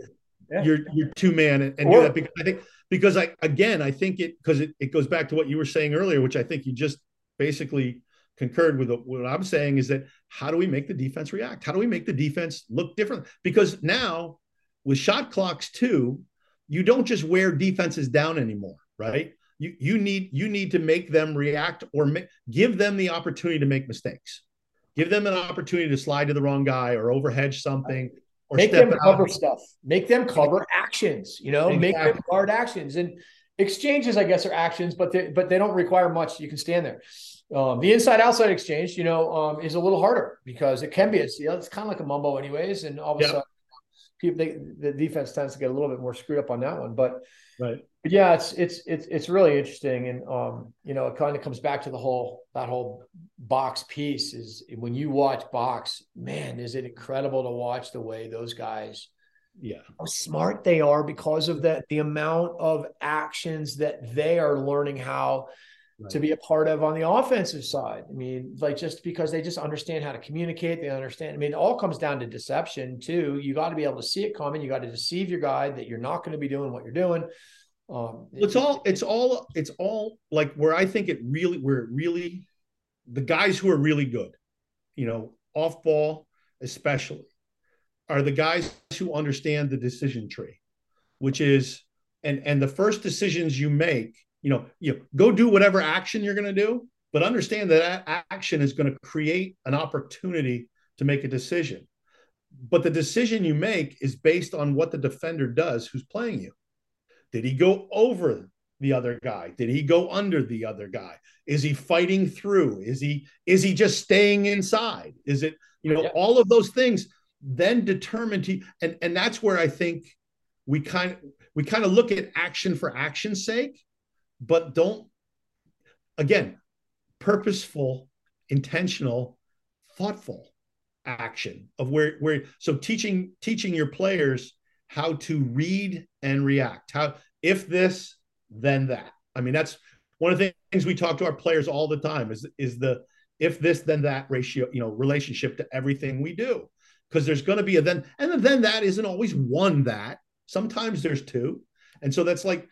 yeah. your your two man and, and do that because i think because i again i think it because it, it goes back to what you were saying earlier which i think you just basically concurred with what i'm saying is that how do we make the defense react how do we make the defense look different because now with shot clocks too, you don't just wear defenses down anymore, right? You you need you need to make them react or make, give them the opportunity to make mistakes. Give them an opportunity to slide to the wrong guy or overhedge something. Or make them cover out. stuff. Make them cover actions. You know, exactly. make them guard actions and exchanges. I guess are actions, but they, but they don't require much. You can stand there. Um, the inside outside exchange, you know, um, is a little harder because it can be a It's kind of like a mumbo, anyways, and all of a yep. sudden people they, the defense tends to get a little bit more screwed up on that one. But right, but yeah, it's it's it's it's really interesting, and um, you know, it kind of comes back to the whole that whole box piece is when you watch box, man, is it incredible to watch the way those guys. Yeah, how smart they are because of that the amount of actions that they are learning how right. to be a part of on the offensive side. I mean, like just because they just understand how to communicate, they understand. I mean, it all comes down to deception too. You got to be able to see it coming. You got to deceive your guy that you're not going to be doing what you're doing. Um, it's all, it's all, it's all like where I think it really, where it really, the guys who are really good, you know, off ball, especially, are the guys who understand the decision tree, which is, and and the first decisions you make you know, you go do whatever action you're going to do, but understand that, that action is going to create an opportunity to make a decision. But the decision you make is based on what the defender does who's playing you. Did he go over the other guy? Did he go under the other guy? Is he fighting through? Is he is he just staying inside? Is it, you know, yeah. all of those things then determine to and and that's where I think we kind of we kind of look at action for action's sake but don't again purposeful intentional, thoughtful action of where where so teaching teaching your players how to read and react. How if this, then that. I mean, that's one of the things we talk to our players all the time is is the if this then that ratio, you know, relationship to everything we do. Because there's going to be a then, and then that isn't always one that. Sometimes there's two. And so that's like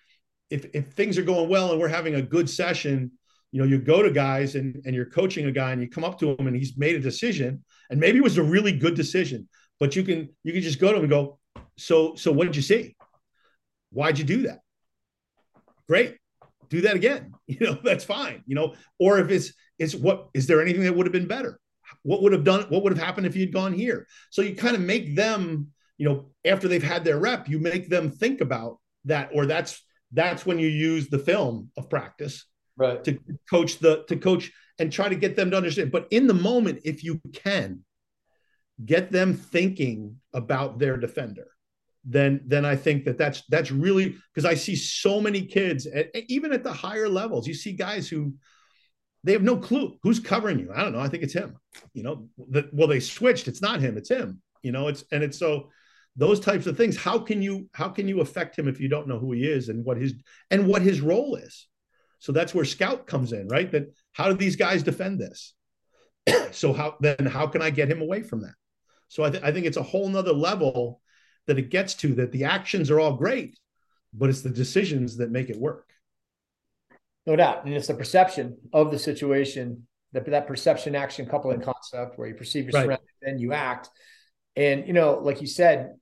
if if things are going well and we're having a good session, you know, you go to guys and, and you're coaching a guy and you come up to him and he's made a decision, and maybe it was a really good decision, but you can you can just go to him and go, so so what did you see? Why'd you do that? Great. Do that again. You know, that's fine. You know, or if it's it's what is there anything that would have been better? What would have done what would have happened if you'd gone here? So you kind of make them, you know, after they've had their rep, you make them think about that, or that's that's when you use the film of practice right to coach the to coach and try to get them to understand but in the moment if you can get them thinking about their defender then then i think that that's that's really because i see so many kids at, even at the higher levels you see guys who they have no clue who's covering you. I don't know. I think it's him you know the, well they switched. It's not him it's him you know it's and it's so those types of things how can you how can you affect him if you don't know who he is and what his and what his role is? So that's where scout comes in right? That how do these guys defend this? So how then how can i get him away from that? So i, th- I think it's a whole nother level that it gets to that the actions are all great but it's the decisions that make it work no doubt and it's the perception of the situation that that perception action coupling concept where you perceive your right. then you act and you know like you said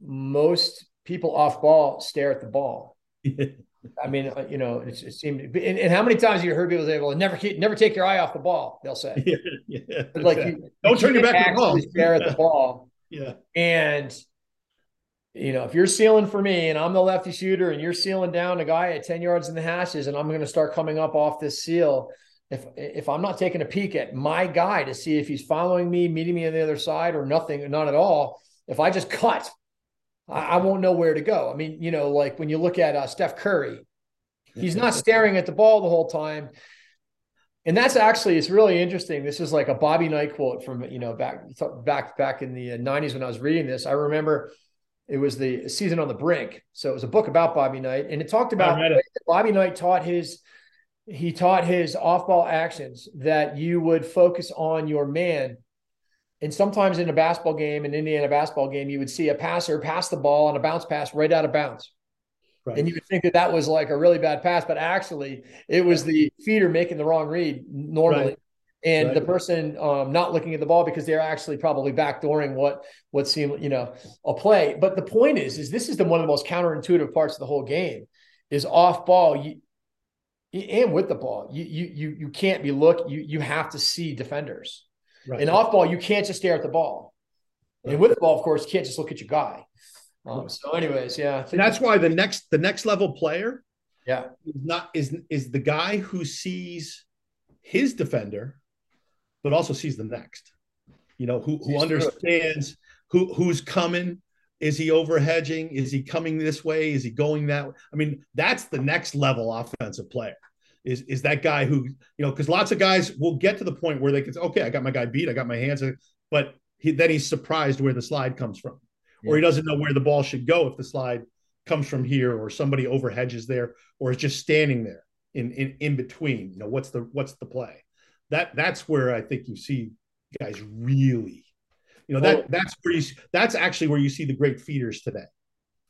most people off ball stare at the ball. I mean, uh, you know, it, it seemed. And, and, how many times you heard people say, "Well, never never take your eye off the ball." They'll say, yeah, yeah, like, you, don't turn your back to the ball. Stare at the ball. Yeah, and you know, if you're sealing for me and I'm the lefty shooter, and you're sealing down a guy at ten yards in the hashes, and I'm going to start coming up off this seal. If if I'm not taking a peek at my guy to see if he's following me, meeting me on the other side, or nothing, not at all, if I just cut I, I won't know where to go. I mean, you know, like when you look at uh, Steph Curry, he's not staring at the ball the whole time. And that's actually it's really interesting. This is like a Bobby Knight quote from you know back back back in the '90s when I was reading this. I remember it was the season on the brink, so it was a book about Bobby Knight, and it talked about it. Bobby Knight taught his he taught his off ball actions that you would focus on your man and sometimes in a basketball game, an Indiana basketball game, you would see a passer pass the ball on a bounce pass right out of bounds. Right. And you would think that that was like a really bad pass, but actually it was the feeder making the wrong read normally. Right. And right. the person um, not looking at the ball because they're actually probably backdooring what what seemed you know a play. But the point is, is this is the one of the most counterintuitive parts of the whole game is off ball. You, and with the ball, you you you you can't be look. You you have to see defenders. Right. In off ball, you can't just stare at the ball. Right. And with the ball, of course, you can't just look at your guy. Um, so, anyways, yeah, and that's why the next the next level player, yeah, is not is is the guy who sees his defender, but also sees the next. You know, who who understands who who's coming. Is he overhedging? Is he coming this way? Is he going that way? I mean, that's the next level offensive player is is that guy who you know because lots of guys will get to the point where they can say, okay, I got my guy beat, I got my hands, but he, then he's surprised where the slide comes from, yeah. or he doesn't know where the ball should go if the slide comes from here, or somebody over hedges there, or is just standing there in in in between. You know what's the what's the play? That that's where I think you see guys really, you know that that's where you that's actually where you see the great feeders today.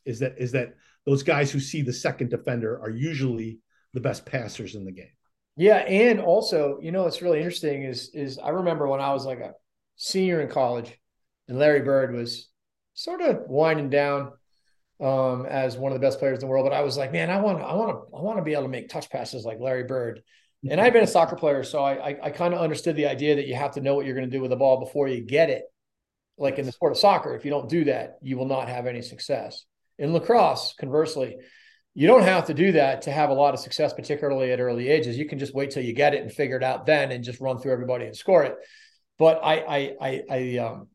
Is that is that those guys who see the second defender are usually the best passers in the game. Yeah, and also, you know, what's really interesting is is I remember when I was like a senior in college, and Larry Bird was sort of winding down um, as one of the best players in the world. But I was like, man, I want, I want to, I want to be able to make touch passes like Larry Bird. And I've been a soccer player, so I, I, I kind of understood the idea that you have to know what you're going to do with the ball before you get it. Like in the sport of soccer, if you don't do that, you will not have any success. In lacrosse, conversely, you don't have to do that to have a lot of success, particularly at early ages. You can just wait till you get it and figure it out then, and just run through everybody and score it. But I, I, I, I, um,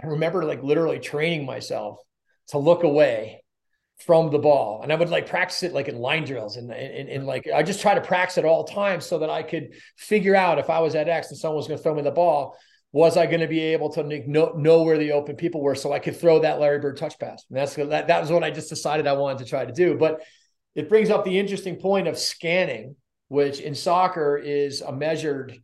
I remember like literally training myself to look away from the ball. And I would like practice it like in line drills and, and, and like I just try to practice at all times so that I could figure out if I was at X and someone was going to throw me the ball, was I going to be able to know, know where the open people were so I could throw that Larry Bird touch pass? And that's that, that was what I just decided I wanted to try to do. But it brings up the interesting point of scanning, which in soccer is a measured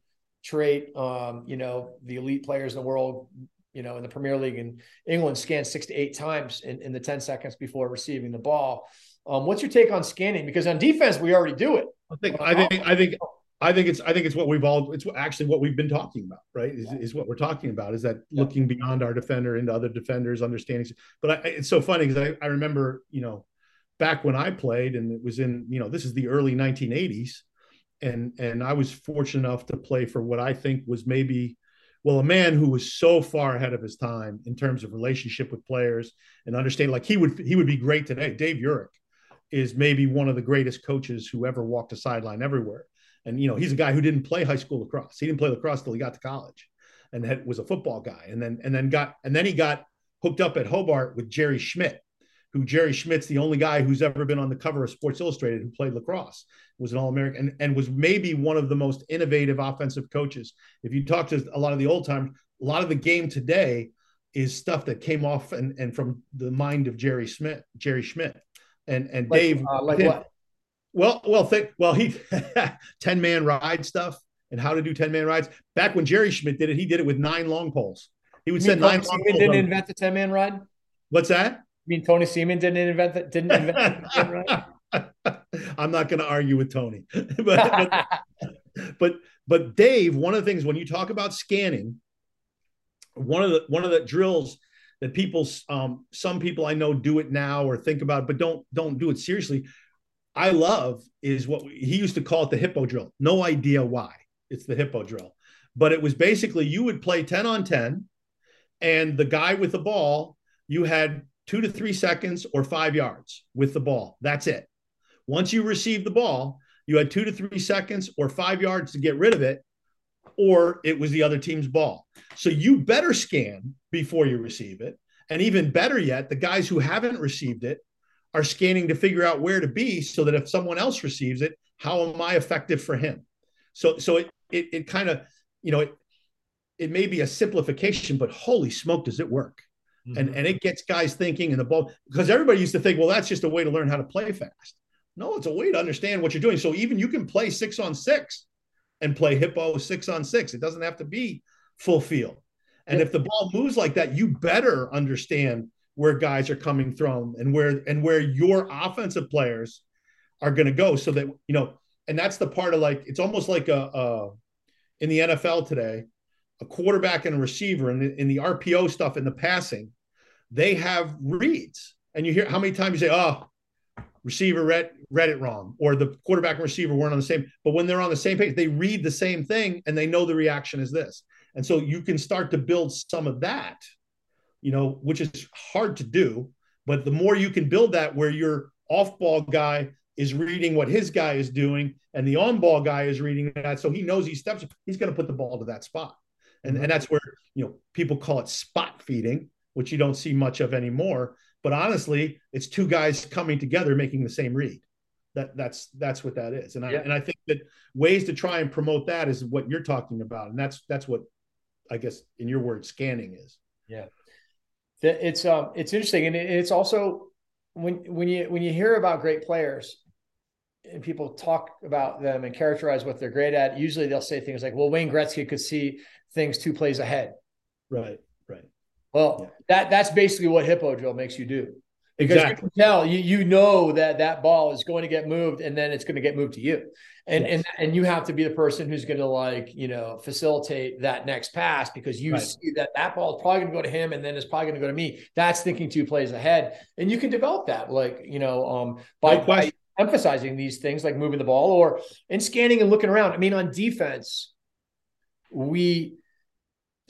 trait. Um, you know, the elite players in the world you know, in the Premier League in England, scan six to eight times in, in the 10 seconds before receiving the ball. Um, what's your take on scanning? Because on defense, we already do it. I think, I think, I think, I think it's, I think it's what we've all, it's actually what we've been talking about, right? Is, is what we're talking about is that yeah. looking beyond our defender into other defenders, understanding. But I, it's so funny because I, I remember, you know, back when I played and it was in, you know, this is the early 1980s. And, and I was fortunate enough to play for what I think was maybe well, a man who was so far ahead of his time in terms of relationship with players and understanding, like he would he would be great today. Dave Urick is maybe one of the greatest coaches who ever walked a sideline everywhere. And you know, he's a guy who didn't play high school lacrosse. He didn't play lacrosse till he got to college, and had, was a football guy. And then and then got and then he got hooked up at Hobart with Jerry Schmidt, who Jerry Schmidt's the only guy who's ever been on the cover of Sports Illustrated who played lacrosse, was an All American, and, and was maybe one of the most innovative offensive coaches. If you talk to a lot of the old timers, a lot of the game today is stuff that came off and, and from the mind of Jerry Schmidt, Jerry Schmidt, and and like, Dave. Uh, like what? Well, well, think well. He ten man ride stuff and how to do ten man rides. Back when Jerry Schmidt did it, he did it with nine long poles. He would send nine. Long didn't invent the ten man ride. What's that? Mean Tony Seaman didn't invent that? Didn't invent that, right? I'm not going to argue with Tony, but, but but but Dave, one of the things when you talk about scanning, one of the one of the drills that people, um, some people I know do it now or think about, it, but don't don't do it seriously. I love is what he used to call it the hippo drill. No idea why it's the hippo drill, but it was basically you would play ten on ten, and the guy with the ball, you had two to three seconds or five yards with the ball. That's it. Once you receive the ball, you had two to three seconds or five yards to get rid of it, or it was the other team's ball. So you better scan before you receive it. And even better yet, the guys who haven't received it are scanning to figure out where to be so that if someone else receives it, how am I effective for him? So so it it, it kind of, you know, it, it may be a simplification, but holy smoke, does it work? Mm-hmm. And, and it gets guys thinking and the ball because everybody used to think, well, that's just a way to learn how to play fast. No, it's a way to understand what you're doing. So even you can play six on six and play hippo six on six. It doesn't have to be full field. And if the ball moves like that, you better understand where guys are coming from and where and where your offensive players are going to go so that you know and that's the part of like it's almost like a, a in the NFL today a quarterback and a receiver and in, in the RPO stuff in the passing, they have reads. And you hear how many times you say, oh, receiver read, read it wrong, or the quarterback and receiver weren't on the same. But when they're on the same page, they read the same thing and they know the reaction is this. And so you can start to build some of that, you know, which is hard to do. But the more you can build that, where your off ball guy is reading what his guy is doing and the on ball guy is reading that. So he knows he steps, he's going to put the ball to that spot and and that's where you know people call it spot feeding which you don't see much of anymore. But honestly it's two guys coming together making the same read. That that's that's what that is. And i yeah. and i think that ways to try and promote that is what you're talking about. And that's that's what i guess in your word scanning is. Yeah. It's um it's interesting. And it's also when when you when you hear about great players and people talk about them and characterize what they're great at, usually they'll say things like, "Well, Wayne Gretzky could see things two plays ahead." Right, right. Well, yeah. that that's basically what hippo drill makes you do. Because exactly. you can tell you you know that that ball is going to get moved and then it's going to get moved to you. And yes. and and you have to be the person who's going to like, you know, facilitate that next pass because you right. see that that ball is probably going to go to him and then it's probably going to go to me. That's thinking two plays ahead. And you can develop that like, you know, um by, no by emphasizing these things like moving the ball or in scanning and looking around. I mean, on defense, we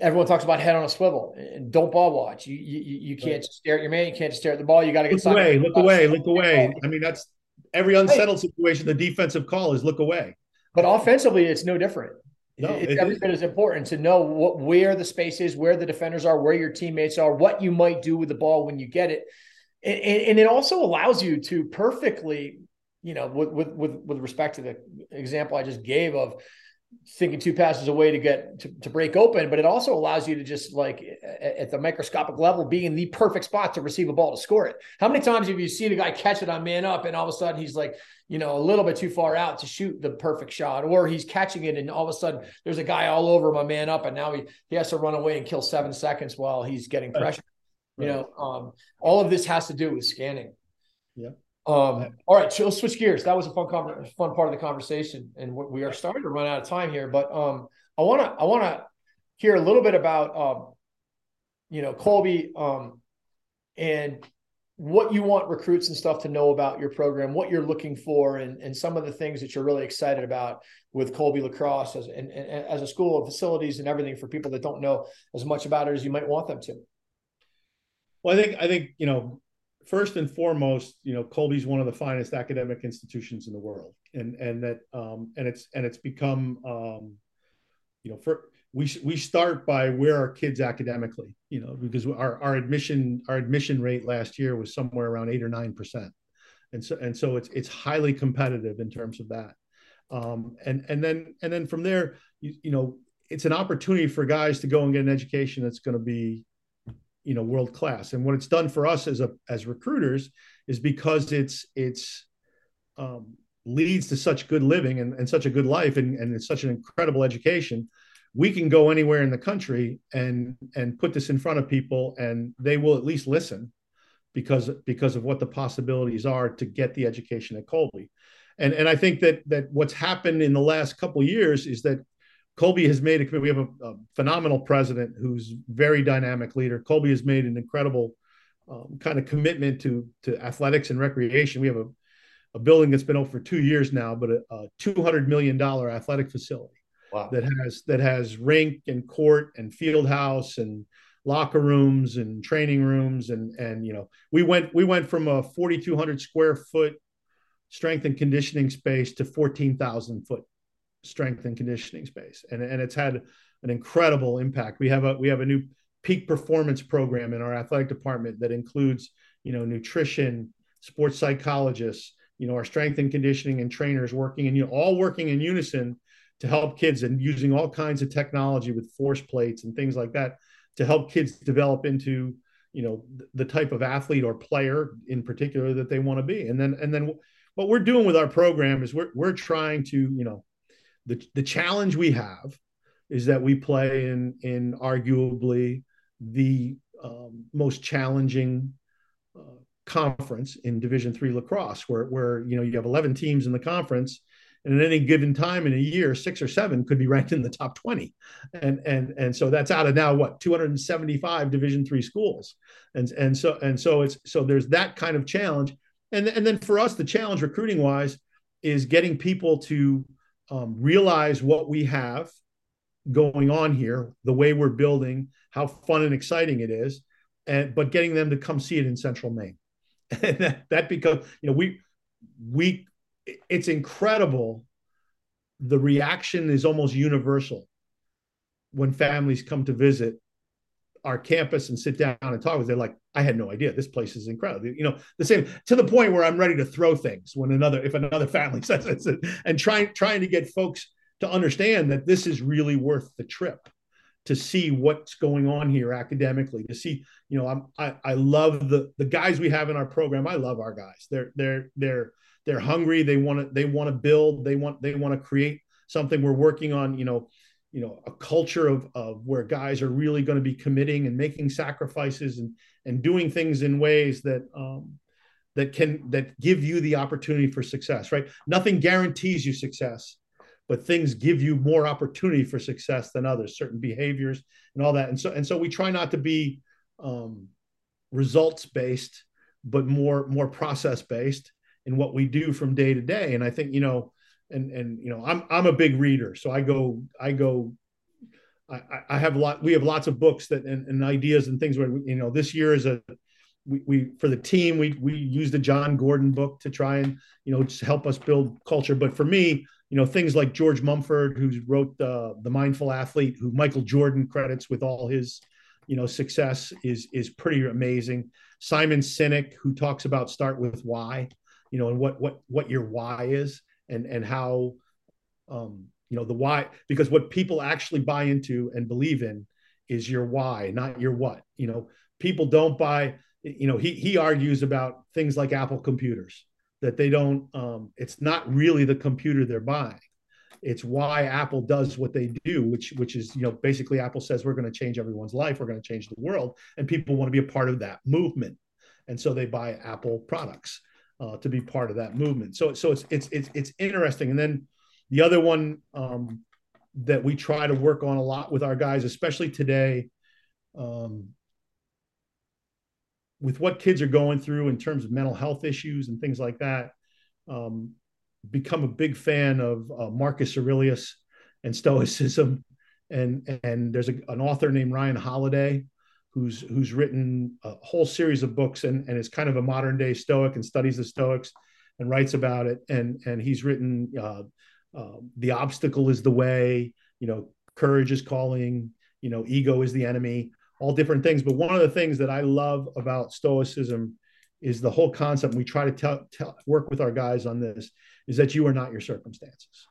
everyone talks about head on a swivel and don't ball watch. You you, you can't right. stare at your man. You can't stare at the ball. You got to get look away, look away, look away. I mean, that's every unsettled situation. The defensive call is look away. But offensively, it's no different. No, it's it every bit as important to know what where the space is, where the defenders are, where your teammates are, what you might do with the ball when you get it and, and it also allows you to perfectly, you know, with with with with respect to the example I just gave of thinking two passes away to get to, to break open, but it also allows you to just like at the microscopic level be in the perfect spot to receive a ball to score it. How many times have you seen a guy catch it on man up and all of a sudden he's like, you know, a little bit too far out to shoot the perfect shot, or he's catching it and all of a sudden there's a guy all over my man up and now he, he has to run away and kill seven seconds while he's getting pressure. Right. You know, um, all of this has to do with scanning. Yeah. Um, all right, so let's switch gears. That was a fun, fun part of the conversation, and we are starting to run out of time here. But um, I want to, I want to hear a little bit about, um, you know, Colby, um, and what you want recruits and stuff to know about your program, what you're looking for, and, and some of the things that you're really excited about with Colby Lacrosse as, and, and as a school of facilities and everything for people that don't know as much about it as you might want them to. Well, I think I think you know first and foremost, you know, Colby's one of the finest academic institutions in the world, and and that um, and it's and it's become, um, you know, for we we start by where our kids academically, you know, because our our admission our admission rate last year was somewhere around eight or nine percent, and so and so it's it's highly competitive in terms of that, um, and and then and then from there, you, you know, it's an opportunity for guys to go and get an education that's going to be you know world class and what it's done for us as a as recruiters is because it's it's um, leads to such good living and, and such a good life and, and it's such an incredible education we can go anywhere in the country and and put this in front of people and they will at least listen because because of what the possibilities are to get the education at Colby. And and I think that that what's happened in the last couple years is that Colby has made a commitment. We have a, a, phenomenal president who's very dynamic leader. Colby has made an incredible um, kind of commitment to to athletics and recreation. We have a, a building that's been open for two years now, but a, a two hundred million dollar athletic facility wow. that has that has rink and court and field house and locker rooms and training rooms and and you know we went we went from a 4200 square foot strength and conditioning space to 14,000 foot strength and conditioning space, and and it's had an incredible impact. We have a we have a new peak performance program in our athletic department that includes you know nutrition, sports psychologists, you know our strength and conditioning and trainers working and you know all working in unison to help kids and using all kinds of technology with force plates and things like that to help kids develop into you know the type of athlete or player in particular that they want to be and then and then what we're doing with our program is we're, we're trying to you know the, the challenge we have is that we play in in arguably the um, most challenging uh, conference in division three lacrosse where where you know you have 11 teams in the conference and at any given time in a year six or seven could be ranked in the top 20 and and and so that's out of now what 275 division three schools. And and so and so it's so there's that kind of challenge. And and then for us the challenge recruiting wise is getting people to um, realize what we have going on here, the way we're building, how fun and exciting it is, and but getting them to come see it in Central Maine, and that, that because you know we we it's incredible. The reaction is almost universal when families come to visit our campus and sit down and talk with. They're like, I had no idea. This place is incredible. You know, the same to the point where I'm ready to throw things when another if another family says it, and trying trying to get folks to understand that this is really worth the trip to see what's going on here academically to see you know I'm, I, I love the the guys we have in our program i love our guys they're they're they're they're hungry they want to they want to build they want they want to create something we're working on you know you know a culture of, of where guys are really going to be committing and making sacrifices and and doing things in ways that um, that can that give you the opportunity for success right? Nothing guarantees you success but things give you more opportunity for success than others certain behaviors and all that. And so and so we try not to be um, results based but more more process based in what we do from day to day. And i think you know and and you know i'm i'm a big reader so i go i go i i have a lot we have lots of books that and, and ideas and things where you know this year is a we, we for the team we we used the jon gordon book to try and you know just help us build culture but for me you know things like george mumford who wrote uh, the mindful athlete who michael jordan credits with all his you know success is is pretty amazing. Simon Sinek, who talks about start with why, you know, and what what what your why is, and and how, um, you know, the why because what people actually buy into and believe in is your why, not your what. You know, people don't buy. You know, he he argues about things like Apple computers that they don't. Um, it's not really the computer they're buying it's why Apple does what they do, which which is you know basically Apple says we're going to change everyone's life, we're going to change the world, and people want to be a part of that movement, and so they buy Apple products uh, to be part of that movement. So so it's it's it's it's interesting. And then the other one um, that we try to work on a lot with our guys, especially today. Um, with what kids are going through in terms of mental health issues and things like that, um, become a big fan of uh, Marcus Aurelius and Stoicism, and and there's a, an author named Ryan Holiday who's who's written a whole series of books and and is kind of a modern day Stoic and studies the Stoics and writes about it and and he's written uh, uh, the obstacle is the way you know courage is calling you know ego is the enemy all different things but one of the things that I love about Stoicism is the whole concept. We try to tell, tell, work with our guys on this is that you are not your circumstances.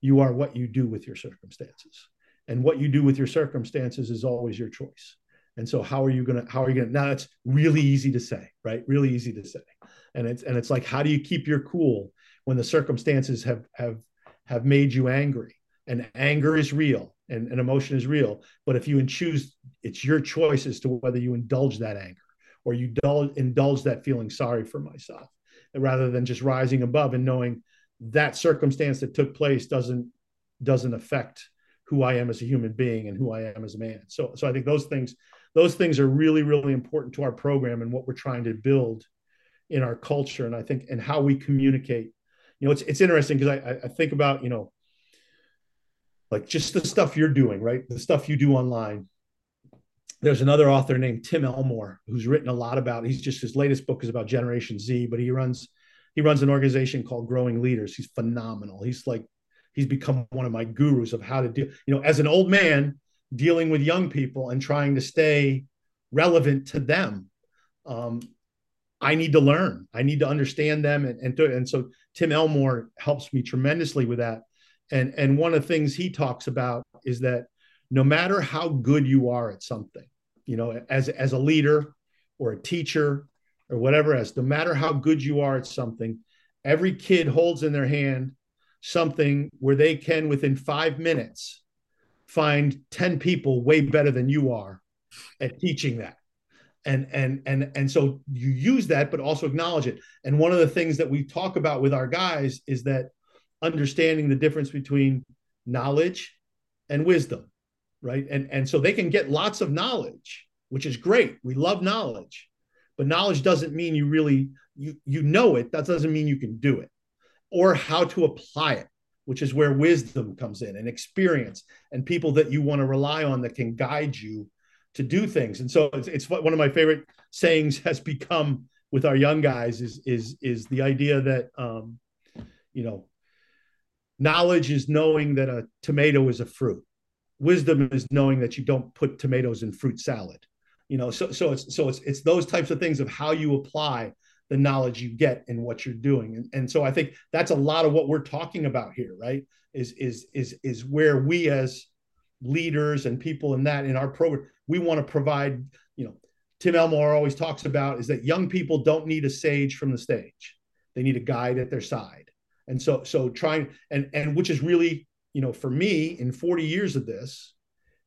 You are what you do with your circumstances. And what you do with your circumstances is always your choice. And so how are you to how are you to now it's really easy to say, right? Really easy to say. And it's and it's like how do you keep your cool when the circumstances have have have made you angry? And anger is real and, and emotion is real. But if you choose, it's your choice as to whether you indulge that anger or you indulge that feeling sorry for myself rather than just rising above and knowing that circumstance that took place doesn't doesn't affect who I am as a human being and who I am as a man. So so I think those things those things are really really important to our program and what we're trying to build in our culture and I think and how we communicate. You know, it's it's interesting because I I think about you know like just the stuff you're doing right the stuff you do online there's another author named Tim Elmore who's written a lot about. He's just his latest book is about Generation Z, but he runs he runs an organization called Growing Leaders. He's phenomenal. He's like he's become one of my gurus of how to do. You know, as an old man dealing with young people and trying to stay relevant to them. Um, I need to learn. I need to understand them, and and, and so Tim Elmore helps me tremendously with that. And and one of the things he talks about is that no matter how good you are at something, you know, as as a leader or a teacher or whatever else, no matter how good you are at something, every kid holds in their hand something where they can within five minutes find 10 people way better than you are at teaching that and and and and so you use that but also acknowledge it and one of the things that we talk about with our guys is that understanding the difference between knowledge and wisdom right? And and so they can get lots of knowledge, which is great. We love knowledge, but knowledge doesn't mean you really you you know it. That doesn't mean you can do it, or how to apply it, which is where wisdom comes in and experience and people that you want to rely on that can guide you to do things. And so it's, it's one of my favorite sayings has become with our young guys is is is the idea that um, you know knowledge is knowing that a tomato is a fruit wisdom is knowing that you don't put tomatoes in fruit salad you know so so it's so it's it's those types of things of how you apply the knowledge you get in what you're doing. And, and so i think that's a lot of what we're talking about here right? Is is is is where we as leaders and people in that in our program we want to provide you know tim elmore always talks about is that young people don't need a sage from the stage. They need a guide at their side. And so so trying and and which is really you know, for me in 40 years of this,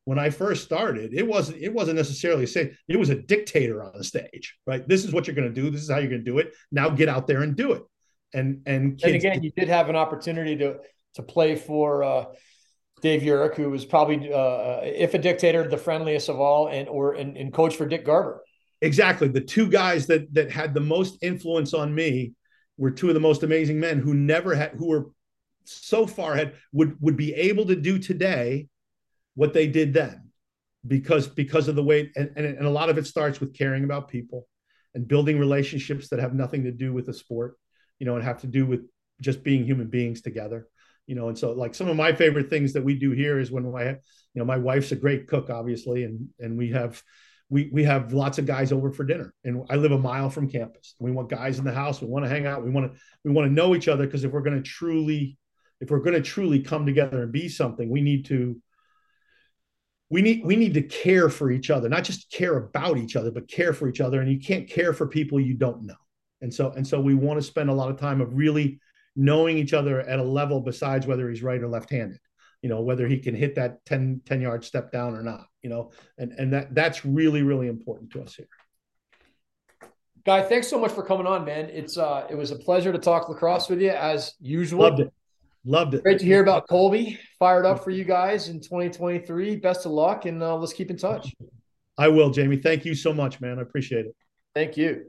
when I first started, it wasn't it wasn't necessarily say it was a dictator on the stage, right? This is what you're going to do. This is how you're going to do it. Now get out there and do it. And and, and again, you did have an opportunity to to play for uh, Dave Urick, who was probably, uh, if a dictator, the friendliest of all, and or and, and coach for Dick Garber. Exactly, the two guys that that had the most influence on me were two of the most amazing men who never had who were so far ahead would would be able to do today what they did then because because of the way and, and, and a lot of it starts with caring about people and building relationships that have nothing to do with the sport you know and have to do with just being human beings together you know. And so, like some of my favorite things that we do here is when my, you know, my wife's a great cook, obviously, and and we have we we have lots of guys over for dinner. And i live a mile from campus. We want guys in the house. We want to hang out. We want to we want to know each other because if we're going to truly if we're going to truly come together and be something we need to we need we need to care for each other not just care about each other but care for each other. And you can't care for people you don't know. And so and so we want to spend a lot of time of really knowing each other at a level besides whether he's right or left-handed you know whether he can hit that 10 10 yard step down or not you know and and that that's really really important to us here. Guy thanks so much for coming on man. It's uh it was a pleasure to talk lacrosse with you as usual. Loved it loved it. Great to hear about colby. Fired up for you guys in 2023 best of luck and uh, let's keep in touch. I will jamie. Thank you so much man. I appreciate it. Thank you